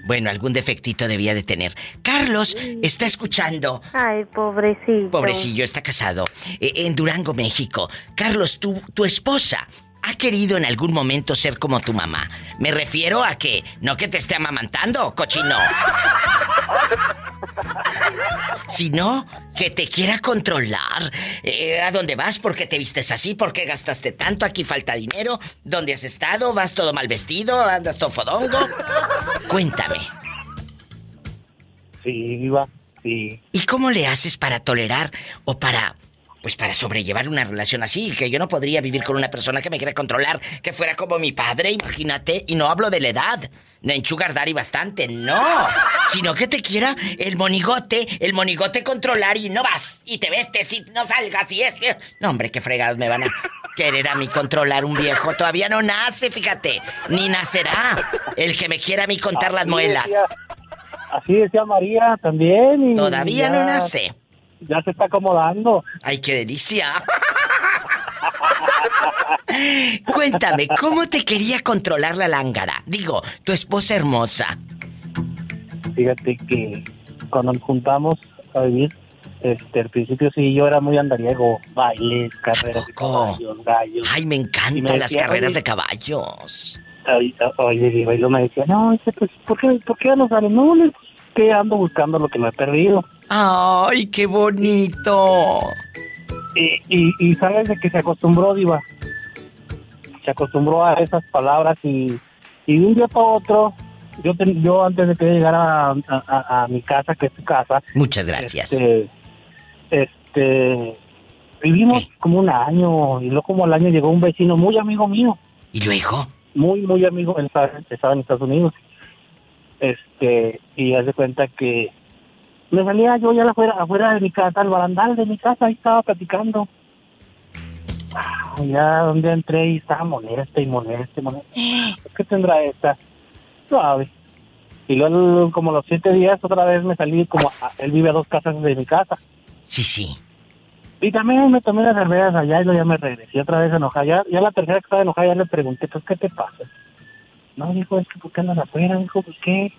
Bueno, algún defectito debía de tener. Carlos está escuchando.
Ay, pobrecillo.
Pobrecillo, está casado. eh, en Durango, México. Carlos, tu, tu esposa ha querido en algún momento ser como tu mamá. Me refiero a que no que te esté amamantando, cochino. Sino que te quiera controlar. Eh, ¿A dónde vas? ¿Por qué te vistes así? ¿Por qué gastaste tanto? Aquí falta dinero. ¿Dónde has estado? ¿Vas todo mal vestido? ¿Andas todo fodongo? Cuéntame.
Sí, Diva, sí.
¿Y cómo le haces para tolerar o para, pues para sobrellevar una relación así? Que yo no podría vivir con una persona que me quiera controlar, que fuera como mi padre, imagínate. Y no hablo de la edad, de enchugar y bastante, no. Sino que te quiera el monigote, el monigote controlar y no vas, y te metes y no salgas y es... No, hombre, qué fregados me van a querer a mí controlar un viejo. Todavía no nace, fíjate. Ni nacerá el que me quiera a mí contar las muelas.
decía- Así decía María también. y
Todavía
ya-
no nace.
Ya se está acomodando.
¡Ay, qué delicia! Cuéntame, ¿cómo te quería controlar la lángara? Digo, tu esposa hermosa.
Fíjate que cuando nos juntamos a vivir, este, al principio sí, yo era muy andariego, bailes, carreras de caballos, gallos.
Ay, me encantan
me
las
decía,
carreras de caballos.
Oye, Diva, y me decía, no, dice, pues, ¿por qué, ¿por qué no sales? No, le- que ando buscando lo que me he perdido.
¡Ay, qué bonito!
Y, y, y sabes de que se acostumbró, Diva. Se acostumbró a esas palabras y, Y de un día para otro, yo, ten- yo antes de que llegara a, a- a mi casa, que es tu casa.
Muchas gracias.
Este, este, vivimos como un año y luego como al año llegó un vecino muy amigo mío.
¿Y luego?
Muy, muy amigo, él estaba, estaba en Estados Unidos. Este, y hace cuenta que me salía yo ya afuera, afuera de mi casa, al barandal de mi casa, ahí estaba platicando. Ya donde entré y estaba molesta y molesta y molesta. ¿Qué tendrá esta? Suave. Y luego, como los siete días, otra vez me salí, como a- él vive a dos casas de mi casa.
Sí, sí.
Y también me tomé las cervezas allá y luego ya me regresé otra vez enojada. Ya, ya la tercera que estaba enojada ya le pregunté, pues, ¿qué te pasa? No, dijo, es que ¿por qué andas afuera? Dijo, pues, ¿qué?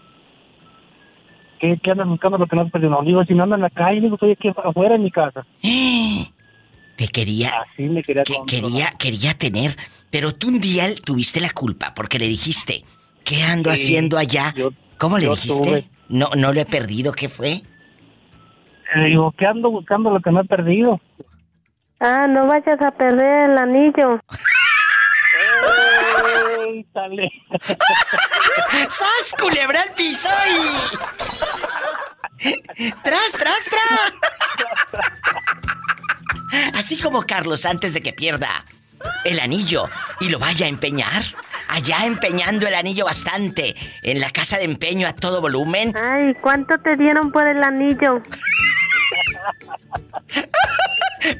¿Qué, qué andas buscando lo que no has perdido? No, digo, si no ando en la calle, digo, estoy aquí afuera en mi casa.
Te quería.
Así me quería
que, quería, quería tener. Pero tú un día tuviste la culpa porque le dijiste, ¿qué ando
Sí,
haciendo allá? ¿Cómo le dijiste?
tuve.
No, no lo he perdido, ¿qué fue?
Le digo, ¿qué ando buscando lo que no he perdido?
Ah, no vayas a perder el anillo.
¡Sas, culebra al piso y... ¡Tras, tras, tras! Así como Carlos antes de que pierda el anillo y lo vaya a empeñar. Allá empeñando el anillo bastante. En la casa de empeño a todo volumen.
Ay, ¿cuánto te dieron por el anillo?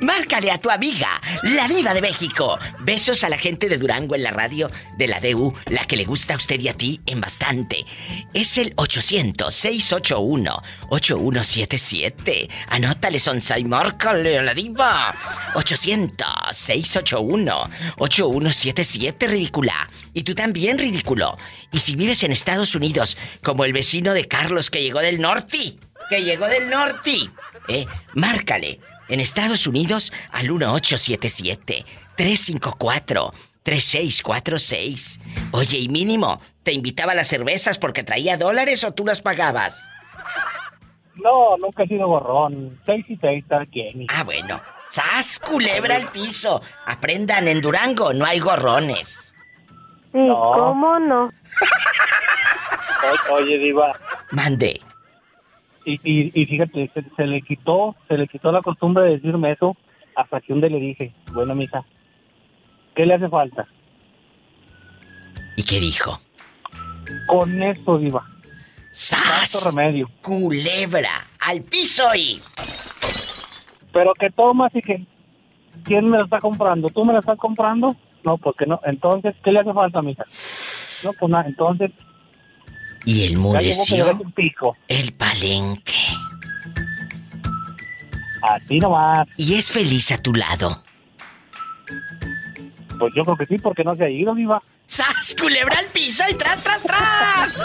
Márcale a tu amiga, la diva de México. Besos a la gente de Durango en la radio de la DU, la que le gusta a usted y a ti en bastante. Es el 800-681-8177. Anótale, Sonsay, márcale a la diva. 800-681-8177, ridícula. Y tú también, ridículo. Y si vives en Estados Unidos, como el vecino de Carlos que llegó del norte, que llegó del norte, eh, márcale en Estados Unidos al 1877-354-3646. Oye, y mínimo, ¿te invitaba a las cervezas porque traía dólares o tú las pagabas?
No, nunca he sido borrón. Seis y seis, quien.
Ah, bueno. ¡Sas, culebra al piso! Aprendan, en Durango no hay gorrones.
¿Y cómo no?
O- Oye, Diva.
Mande.
Y, y, y fíjate, se, se le quitó, se le quitó la costumbre de decirme eso hasta que un día le dije, bueno, mija, ¿qué le hace falta?
¿Y qué dijo?
Con esto, Diva.
¡Sas!
Remedio.
Culebra al piso y...
Pero que tomas y que... ¿Quién me lo está comprando? ¿Tú me lo estás comprando? No, porque no. Entonces, ¿qué le hace falta, mija? No, pues nada, entonces...
Y el
ya llevó que le
mudeció
des un pico.
el palenque.
Así nomás.
¿Y es feliz a tu lado?
Pues yo creo que sí, porque no se ha ido, Diva.
¡Sas! Culebra al piso y tras, tras, tras.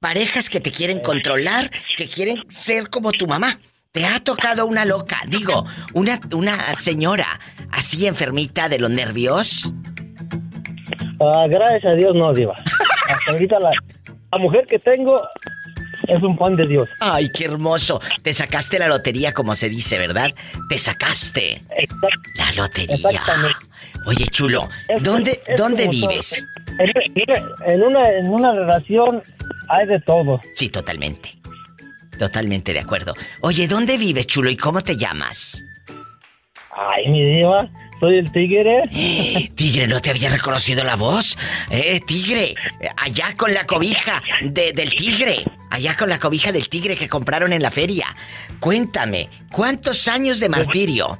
Parejas que te quieren controlar, que quieren ser como tu mamá. Te ha tocado una loca, digo, una, una señora así enfermita de los nervios.
Ah, gracias a Dios no, Diva. Hasta ahorita la, la mujer que tengo es un pan de Dios.
Ay, qué hermoso. Te sacaste la lotería, como se dice, ¿verdad? Te sacaste la lotería.
Exactamente.
Oye, chulo,
Es-
¿dónde,
es
¿dónde vives?
En una, en una relación hay de todo.
Sí, totalmente. Totalmente de acuerdo. Oye, ¿dónde vives, chulo, y cómo te llamas?
Ay, mi diva, soy el tigre.
Tigre, ¿no te había reconocido la voz? Eh, tigre, eh, allá con la cobija de- del tigre. Allá con la cobija del tigre que compraron en la feria. Cuéntame, ¿cuántos años de martirio?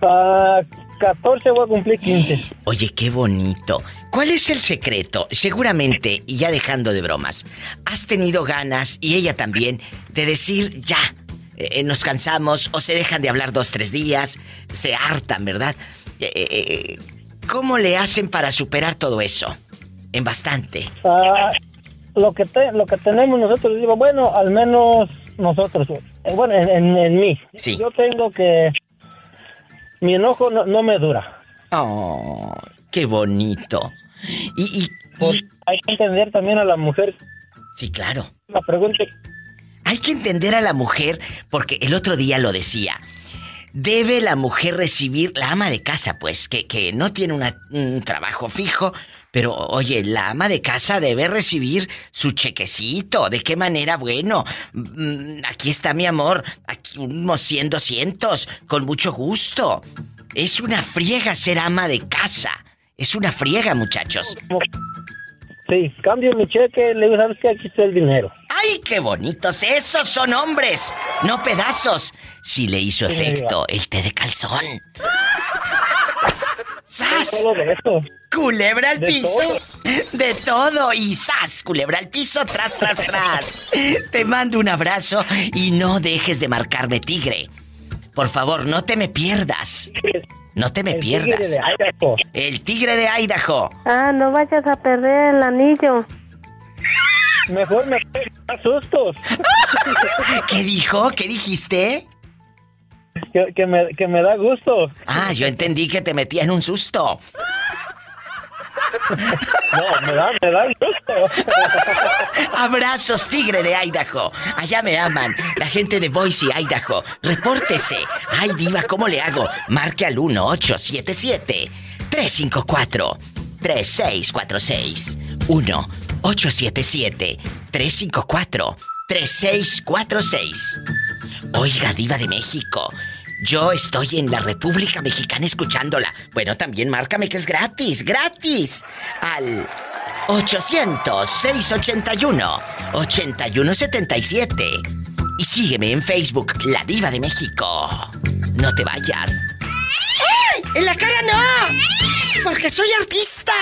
Ah, 14 voy a cumplir 15.
Oye, qué bonito. ¿Cuál es el secreto? Seguramente, y ya dejando de bromas, has tenido ganas, y ella también, de decir ya. eh, nos cansamos o se dejan de hablar dos, tres días, se hartan, ¿verdad? Eh, eh, ¿Cómo le hacen para superar todo eso? En bastante.
Ah, lo que te- lo que tenemos nosotros, digo, bueno, al menos nosotros, eh, bueno, en, en- en mí.
Sí.
Yo tengo que... Mi enojo no, no me dura.
Oh, qué bonito. Y, y,
Hay que entender también a la mujer.
Sí, claro.
La pregunta
Hay que entender a la mujer porque el otro día lo decía. debe la mujer recibir, la ama de casa, pues, que, que no tiene una- un trabajo fijo, pero oye, la ama de casa debe recibir su chequecito. ¿De qué manera? Bueno, mm, aquí está mi amor, aquí unos 100, 200, con mucho gusto. Es una friega ser ama de casa. Es una friega, muchachos.
Sí, cambio mi cheque, le digo, ¿sabes qué? Aquí está el dinero.
¡Ay, qué bonitos! ¡Esos son hombres! No pedazos. Si le hizo efecto el té de calzón. ¡Sas!
Todo de eso.
Culebra al
De
piso.
todo.
De todo. Y ¡zas! Culebra al piso, tras, tras, tras. Te mando un abrazo y no dejes de marcarme tigre. Por favor, no te me pierdas. No te me
El
pierdas.
tigre de Idaho.
El tigre de Idaho.
Ah, no vayas a perder el anillo.
Mejor me da sustos.
¿Qué dijo? ¿Qué dijiste?
Que, que me, que me da gusto.
Ah, yo entendí que te metía en un susto.
No, me da, me da gusto.
Abrazos, tigre de Idaho. Allá me aman. La gente de Boise, Idaho. Repórtese. Ay, diva, ¿cómo le hago? Marque al 1-877-354-3646. 1-877-354-3646. Oiga, diva de México. Yo estoy en la República Mexicana escuchándola. Bueno, también márcame que es gratis, gratis. Al 800-681-8177. Y sígueme en Facebook, La Diva de México. No te vayas. ¡Ay! ¡En la cara no! ¡Porque soy artista!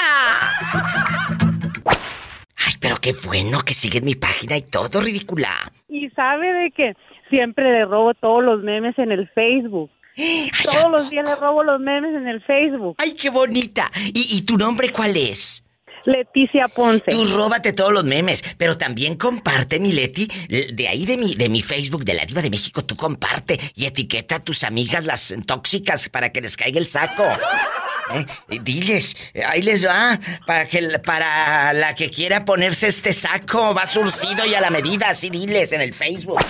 Ay, pero qué bueno que siguen mi página y todo, ridícula.
Y sabe de que siempre le robo todos los memes en el Facebook. Todos los días le robo los memes en el Facebook.
¡Ay, qué bonita! ¿Y, y tu nombre cuál es?
Leticia Ponce.
Tú róbate todos los memes, pero también comparte, mi Leti, de ahí de mi, de mi Facebook, de la Diva de México, tú comparte y etiqueta a tus amigas las tóxicas para que les caiga el saco. ¿Eh? Diles, ahí les va, para que para la que quiera ponerse este saco, va surcido y a la medida, así diles en el Facebook.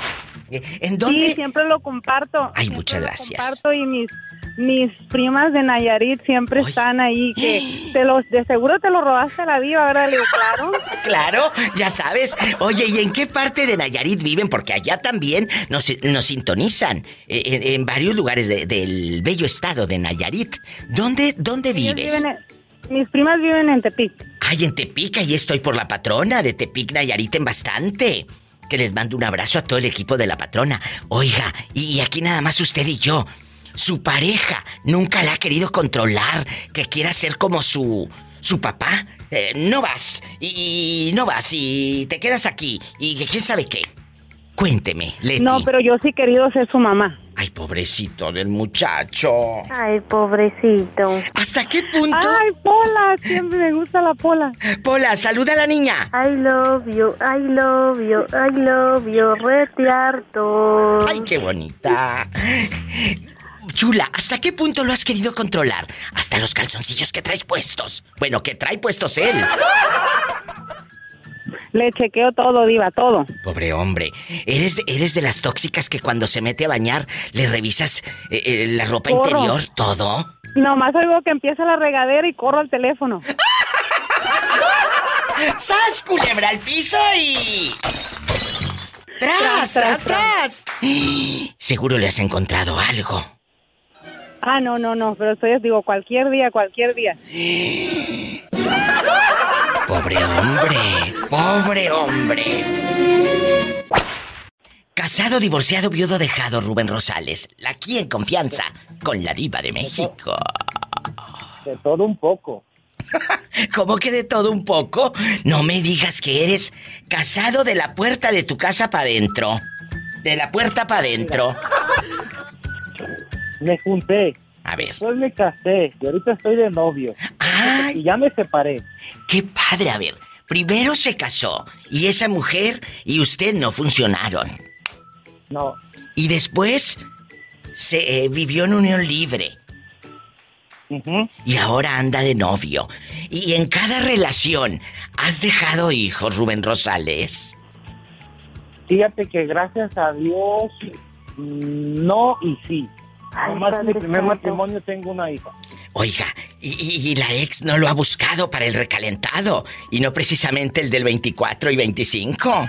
Eh, ¿En dónde?
Sí, siempre lo comparto.
Ay, muchas
lo
gracias.
Comparto y mis mis primas de Nayarit siempre están ahí que te los de seguro te lo robaste a la diva, ¿verdad? Le digo, claro.
Claro, ya sabes. Oye, ¿y en qué parte de Nayarit viven? Porque allá también nos, nos sintonizan. eh, En, en varios lugares de- del bello estado de Nayarit. ¿Dónde, dónde vives?
viven en- mis primas viven en Tepic.
Ay, en Tepic, ahí estoy por la patrona de Tepic Nayarit en bastante. Que les mando un abrazo a todo el equipo de la patrona. Oiga, y, aquí nada más usted y yo. Su pareja nunca la ha querido controlar, que quiera ser como su. su papá. Eh, no vas, y, no vas, y te quedas aquí, y quién sabe qué. Cuénteme.
No, pero yo sí he querido ser su mamá.
Ay, pobrecito del muchacho.
Ay, pobrecito.
¿Hasta qué punto?
Ay, Pola, siempre me gusta la Pola.
Pola, saluda a la niña.
I love you, I love you, I love you.
Ay, qué bonita. Chula, ¿hasta qué punto lo has querido controlar? Hasta los calzoncillos que traes puestos. Bueno, que trae puestos él.
Le chequeo todo, diva, todo.
Pobre hombre. ¿Eres de, eres de las tóxicas que cuando se mete a bañar le revisas eh, eh, la ropa
Corro.
interior? ¿Todo?
Nomás oigo que empieza la regadera y corro al teléfono.
¡Sas, culebra al piso y... ¡Tras, tras, tras! Seguro le has encontrado algo.
Ah, no, no, no, pero estoy, digo, cualquier día, cualquier día.
Pobre hombre, pobre hombre. Casado, divorciado, viudo, dejado, Rubén Rosales. Aquí en confianza, con la diva de México.
De todo un poco.
¿Cómo que de todo un poco? No me digas que eres casado de la puerta de tu casa para adentro. De la puerta para adentro.
Me junté.
A ver.
Después me casé y ahorita estoy de novio. Y ya me separé.
Qué padre, a ver. Primero se casó y esa mujer y usted no funcionaron.
No.
Y después se eh, vivió en unión libre. Y ahora anda de novio. Y en cada relación, ¿has dejado hijos, Rubén Rosales?
Fíjate que gracias a Dios, mm, no y sí. Nomás en mi primer matrimonio tengo una hija.
Oiga, y, y- y la ex no lo ha buscado para el recalentado y no precisamente el del 24 y 25.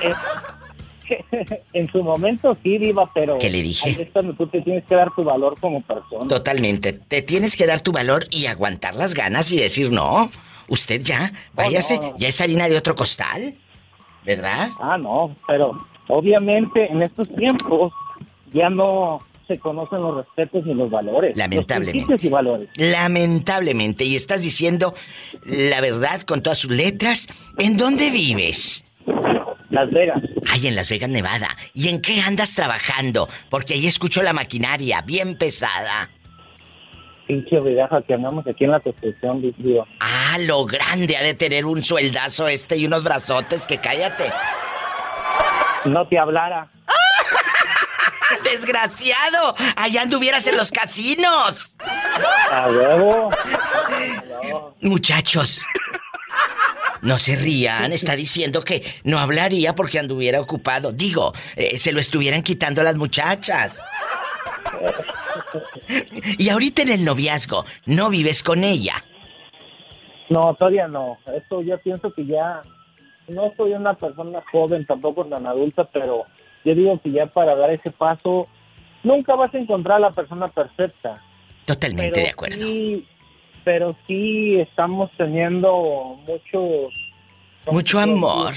en su momento sí, Diva, pero...
¿Qué le dije?
ahí es cuando tú te tienes que dar tu valor como persona.
Totalmente. Te tienes que dar tu valor y aguantar las ganas y decir no. Usted ya, váyase,
no.
ya es harina de otro costal. ¿Verdad?
Ah, no, pero obviamente en estos tiempos ya no se conocen los respetos ni los valores.
Lamentablemente.
Los y valores.
Lamentablemente. Y estás diciendo la verdad con todas sus letras. ¿En dónde vives?
Las Vegas.
Ay, en Las Vegas, Nevada. ¿Y en qué andas trabajando? Porque ahí escucho la maquinaria bien pesada.
Pinche vidaja que andamos aquí en la construcción, Diva.
Ah, lo grande ha de tener un sueldazo este y unos brazotes que cállate.
No te hablara.
¡Desgraciado! Allá anduvieras en los casinos.
A huevo.
Muchachos, no se rían, está diciendo que no hablaría porque anduviera ocupado. Digo, eh, se lo estuvieran quitando a las muchachas. Y ahorita en el noviazgo, ¿no vives con ella?
No, todavía no. Esto yo pienso que ya no soy una persona joven, tampoco tan adulta, pero yo digo que ya para dar ese paso nunca vas a encontrar a la persona perfecta.
Totalmente
Pero
de acuerdo.
Sí, pero sí estamos teniendo muchos
Mucho amor.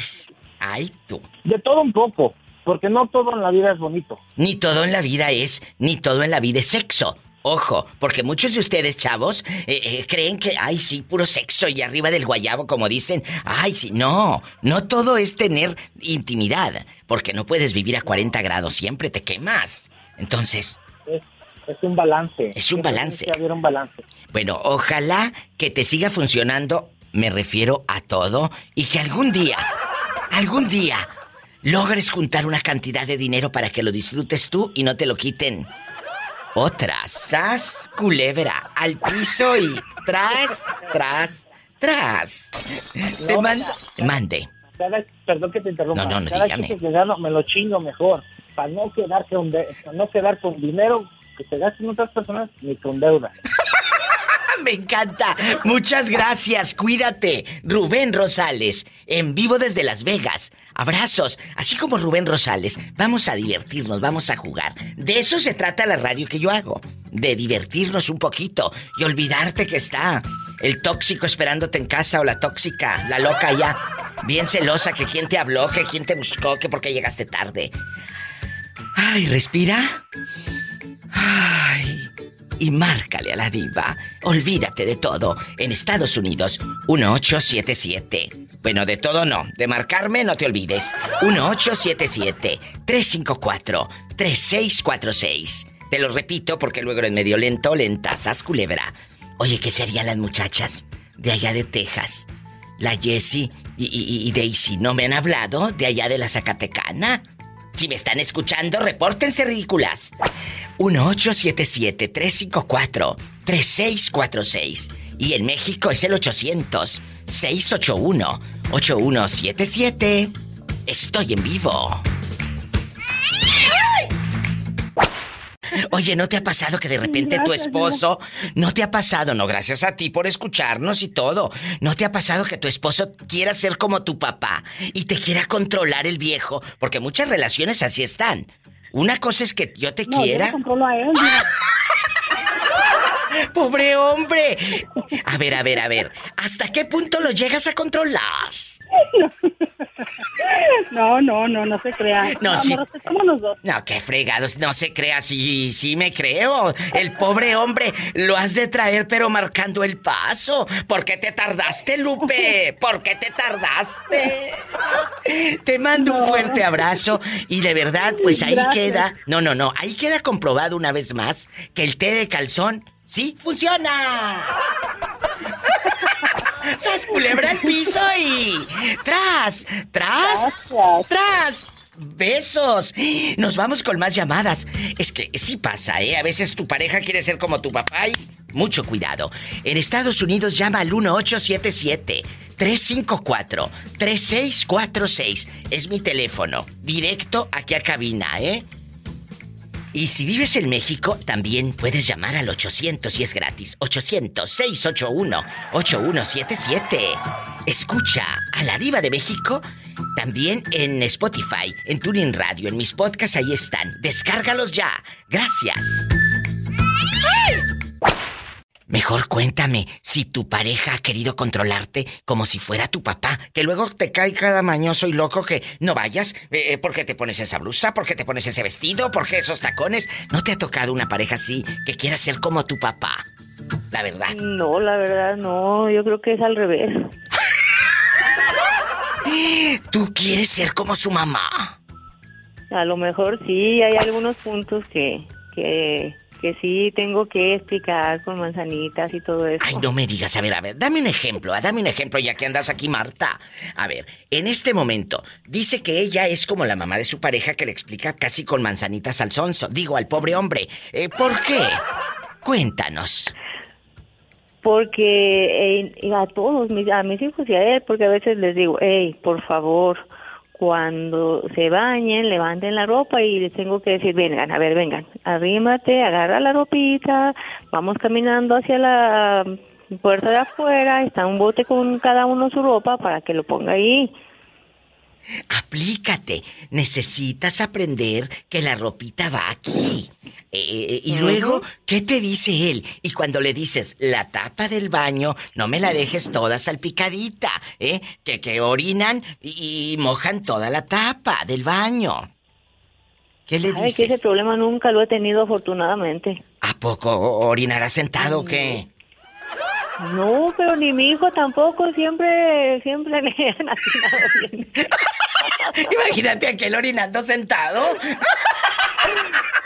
Ay, tú.
de todo un poco, porque no todo en la vida es bonito.
Ni todo en la vida es, ni todo en la vida es sexo. Ojo, porque muchos de ustedes, chavos, eh, eh, creen que, ay, sí, puro sexo y arriba del guayabo, como dicen. Ay, sí, no, no todo es tener intimidad, porque no puedes vivir a 40 grados, siempre te quemas. Entonces,
Es, es un balance.
Es un balance.
Haber un balance.
bueno, ojalá que te siga funcionando, me refiero a todo, y que algún día, algún día, logres juntar una cantidad de dinero para que lo disfrutes tú y no te lo quiten. Otra, sas, culebra, al piso y tras, tras, tras. Te mande.
Cada- perdón que te interrumpa.
No, no, no,
Cada
dígame.
que gano me lo chingo mejor. Para no quedar con, de- para no quedar con dinero que se gasten otras personas ni con deuda.
Me encanta. Muchas gracias. Cuídate. Rubén Rosales, en vivo desde Las Vegas. Abrazos. Así como Rubén Rosales, vamos a divertirnos, vamos a jugar. De eso se trata la radio que yo hago. De divertirnos un poquito y olvidarte que está el tóxico esperándote en casa o la tóxica, la loca ya. Bien celosa que quién te habló, que quién te buscó, que por qué llegaste tarde. Ay, respira. Ay, y márcale a la diva. Olvídate de todo. En Estados Unidos, 1877. Bueno, de todo no. De marcarme no te olvides. 1877-354-3646. Te lo repito porque luego eres medio lento, lentasas, culebra. Oye, ¿qué serían las muchachas de allá de Texas? La Jessie y- y Daisy no me han hablado de allá de la Zacatecana. Si me están escuchando, repórtense ridículas. 1877-354-3646. Y en México es el 800-681-8177. Estoy en vivo. Oye, ¿no te ha pasado que de repente tu esposo... No te ha pasado, no, gracias a ti por escucharnos y todo. ¿No te ha pasado que tu esposo quiera ser como tu papá y te quiera controlar el viejo? Porque muchas relaciones así están. Una cosa es que yo te
No,
quiera...
lo controlo a él.
¡Pobre hombre! A ver, a ver, a ver. ¿Hasta qué punto lo llegas a controlar?
No, no, no, no se crea.
No, sí.
los dos.
No, qué fregados, no se crea, sí, sí me creo. El pobre hombre lo has de traer, pero marcando el paso. ¿Por qué te tardaste, Lupe? ¿Por qué te tardaste? Te mando un fuerte abrazo y de verdad, pues ahí
Gracias.
queda. No, no, no, ahí queda comprobado una vez más que el té de calzón sí funciona. ¡Sas culebra al piso y. ¡Tras! ¡Tras! ¡Tras! ¡Besos! Nos vamos con más llamadas. Es que sí pasa, ¿eh? A veces tu pareja quiere ser como tu papá y. Mucho cuidado. En Estados Unidos llama al 1877-354-3646. Es mi teléfono. Directo aquí a cabina, ¿eh? Y si vives en México, también puedes llamar al 800 y es gratis. 800-681-8177. Escucha a la diva de México también en Spotify, en Tuning Radio, en mis podcasts, ahí están. Descárgalos ya. Gracias. Mejor cuéntame si tu pareja ha querido controlarte como si fuera tu papá, que luego te cae cada mañoso y loco que no vayas, eh, porque te pones esa blusa, porque te pones ese vestido, porque esos tacones. ¿No te ha tocado una pareja así que quiera ser como tu papá? La verdad.
No, la verdad no, yo creo que es al revés.
¿Tú quieres ser como su mamá?
A lo mejor sí, hay algunos puntos que, que, que sí tengo que explicar con manzanitas y todo eso.
Ay, no me digas, a ver, a ver, dame un ejemplo, ah, dame un ejemplo ya que andas aquí, Marta. A ver, en este momento, dice que ella es como la mamá de su pareja que le explica casi con manzanitas al sonso, digo, al pobre hombre. Eh, ¿Por qué? Cuéntanos.
Porque eh, a todos, mis- a mis hijos y a él, porque a veces les digo, hey, por favor, cuando se bañen, levanten la ropa y les tengo que decir, vengan, a ver, vengan, arrímate, agarra la ropita, vamos caminando hacia la puerta de afuera, está un bote con cada uno su ropa para que lo ponga ahí.
Aplícate. Necesitas aprender que la ropita va aquí. Eh, eh, y luego, ¿qué te dice él? Y cuando le dices, la tapa del baño, no me la dejes toda salpicadita, ¿eh? Que, que orinan y, y mojan toda la tapa del baño. ¿Qué le
Ay, que
dices?
ese problema nunca lo he tenido afortunadamente.
¿A poco orinará sentado o qué?
No, pero ni mi hijo tampoco, siempre, siempre le han atinado bien.
Imagínate aquel orinando sentado.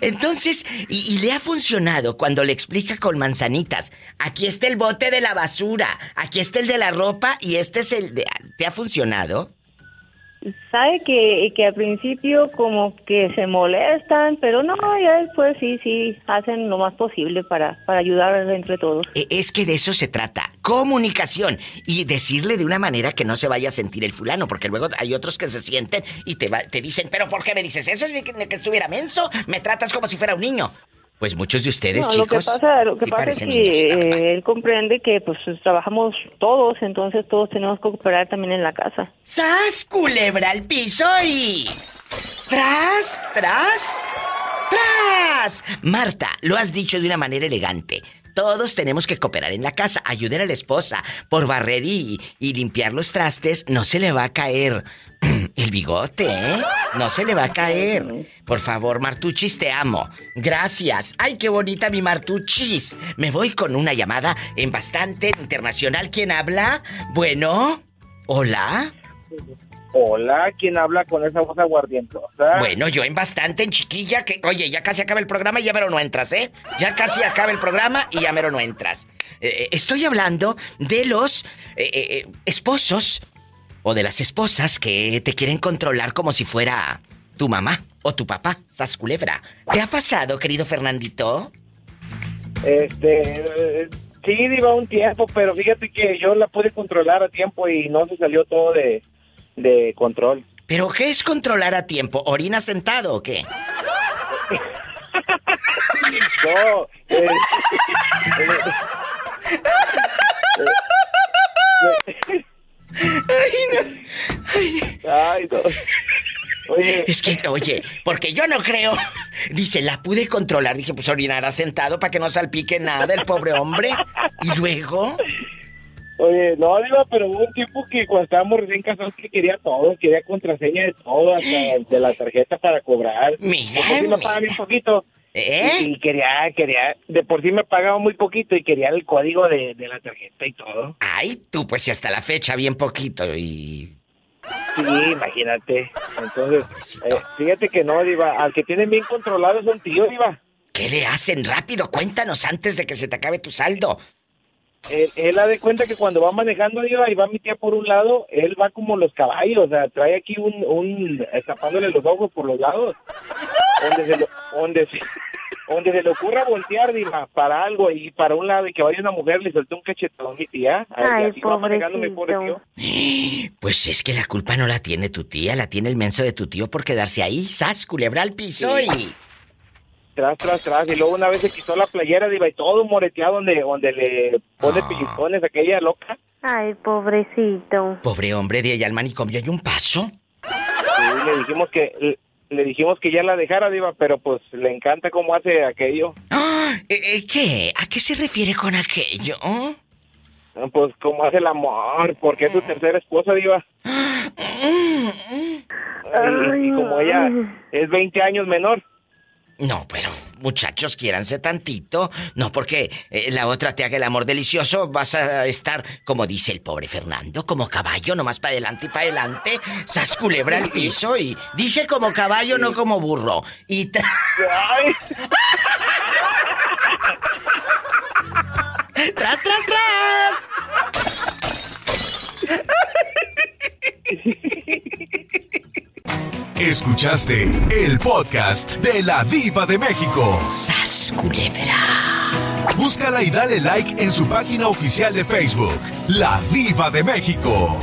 Entonces, y, le ha funcionado cuando le explica con manzanitas. Aquí está el bote de la basura, aquí está el de la ropa y este es el de... ¿Te ha funcionado?
Sabe que, que al principio como que se molestan, pero no, ya después sí, sí, hacen lo más posible para, para ayudar entre todos.
E- Es que de eso se trata. Comunicación. Y decirle de una manera que no se vaya a sentir el fulano, porque luego hay otros que se sienten y te, va- te dicen, pero ¿por qué me dices eso? Ni que, que estuviera menso. Me tratas como si fuera un niño. Pues muchos de ustedes,
No, lo que
chicos.
pasa, lo que
sí
pasa es que
niños.
eh, él comprende que pues trabajamos todos, entonces todos tenemos que cooperar también en la casa.
¡Sas, culebra al piso y... ¡Tras, tras, tras! Marta, lo has dicho de una manera elegante. Todos tenemos que cooperar en la casa, ayudar a la esposa. Por barrer y, y limpiar los trastes, no se le va a caer el bigote, ¿eh? No se le va a caer. Por favor, Martuchis, te amo. Gracias. Ay, qué bonita mi Martuchis. Me voy con una llamada en bastante internacional. ¿Quién habla? Bueno, hola.
Hola, ¿quién habla con esa voz aguardientosa?
Bueno, yo en bastante, en chiquilla, que... Oye, ya casi acaba el programa y ya mero no entras, ¿eh? Ya casi acaba el programa y ya mero no entras. Eh, eh, estoy hablando de los eh, eh, eh, esposos o de las esposas que te quieren controlar como si fuera tu mamá o tu papá, sas culebra. ¿Te ha pasado, querido Fernandito?
Este, eh, sí, iba un tiempo, pero fíjate que yo la pude controlar a tiempo y no se salió todo de, de control.
¿Pero qué es controlar a tiempo? ¿Orina sentado o qué?
No, eh, Ay, no. Oye.
Es que, oye, porque yo no creo. Dice, la pude controlar. Dije, pues orinará sentado para que no salpique nada el pobre hombre. Y luego.
Oye, no, Diva, pero hubo un tiempo que cuando estábamos recién casados que quería todo, quería contraseña de todo, hasta de la tarjeta para cobrar.
Mira,
sí me pagaba bien poquito.
¿Eh?
Y, y quería, quería, de por sí me pagaba muy poquito y quería el código de, de la tarjeta y todo.
Ay, tú, pues si hasta la fecha, bien poquito. Y.
Sí, imagínate. Entonces, eh, fíjate que no, Diva, al que tienen bien controlado es un tío, Diva.
¿Qué le hacen? Rápido, cuéntanos antes de que se te acabe tu saldo.
Él, él ha de cuenta que cuando va manejando, Diva, y va mi tía por un lado, él va como los caballos, o sea, trae aquí un, un tapándole los ojos por los lados. Donde se, lo- donde se, donde se le ocurra voltear, Diva, para algo y para un lado y que vaya una mujer, le soltó un cachetón mi tía.
Ay,
así va manejando mi pobre tío.
Pues es que la culpa no la tiene tu tía, la tiene el menso de tu tío por quedarse ahí. ¡Sas, culebra al piso! Y.
tras, tras, tras. Y luego una vez se quitó la playera, diva, y todo moreteado donde, donde le pone
Ah.
pellizcones, aquella loca.
Ay, pobrecito.
Pobre hombre, de allá al manicomio hay un paso.
Y le dijimos que, le, dijimos que ya la dejara, diva, pero pues le encanta cómo hace aquello.
Eh, eh, ¿Qué? ¿A qué se refiere con aquello?
Pues cómo hace el amor, porque es su tercera esposa, diva. Y, y como ella es 20 años menor.
No, pero muchachos, quiéranse tantito. No porque eh, la otra te haga el amor delicioso, vas a estar, como dice el pobre Fernando, como caballo, nomás para adelante y para adelante. Sas culebra al piso y dije como caballo, no como burro. Y tra- tras, tras, tras.
Escuchaste el podcast de la Diva de México.
¡Sas, culebra!
Búscala y dale like en su página oficial de Facebook, La Diva de México.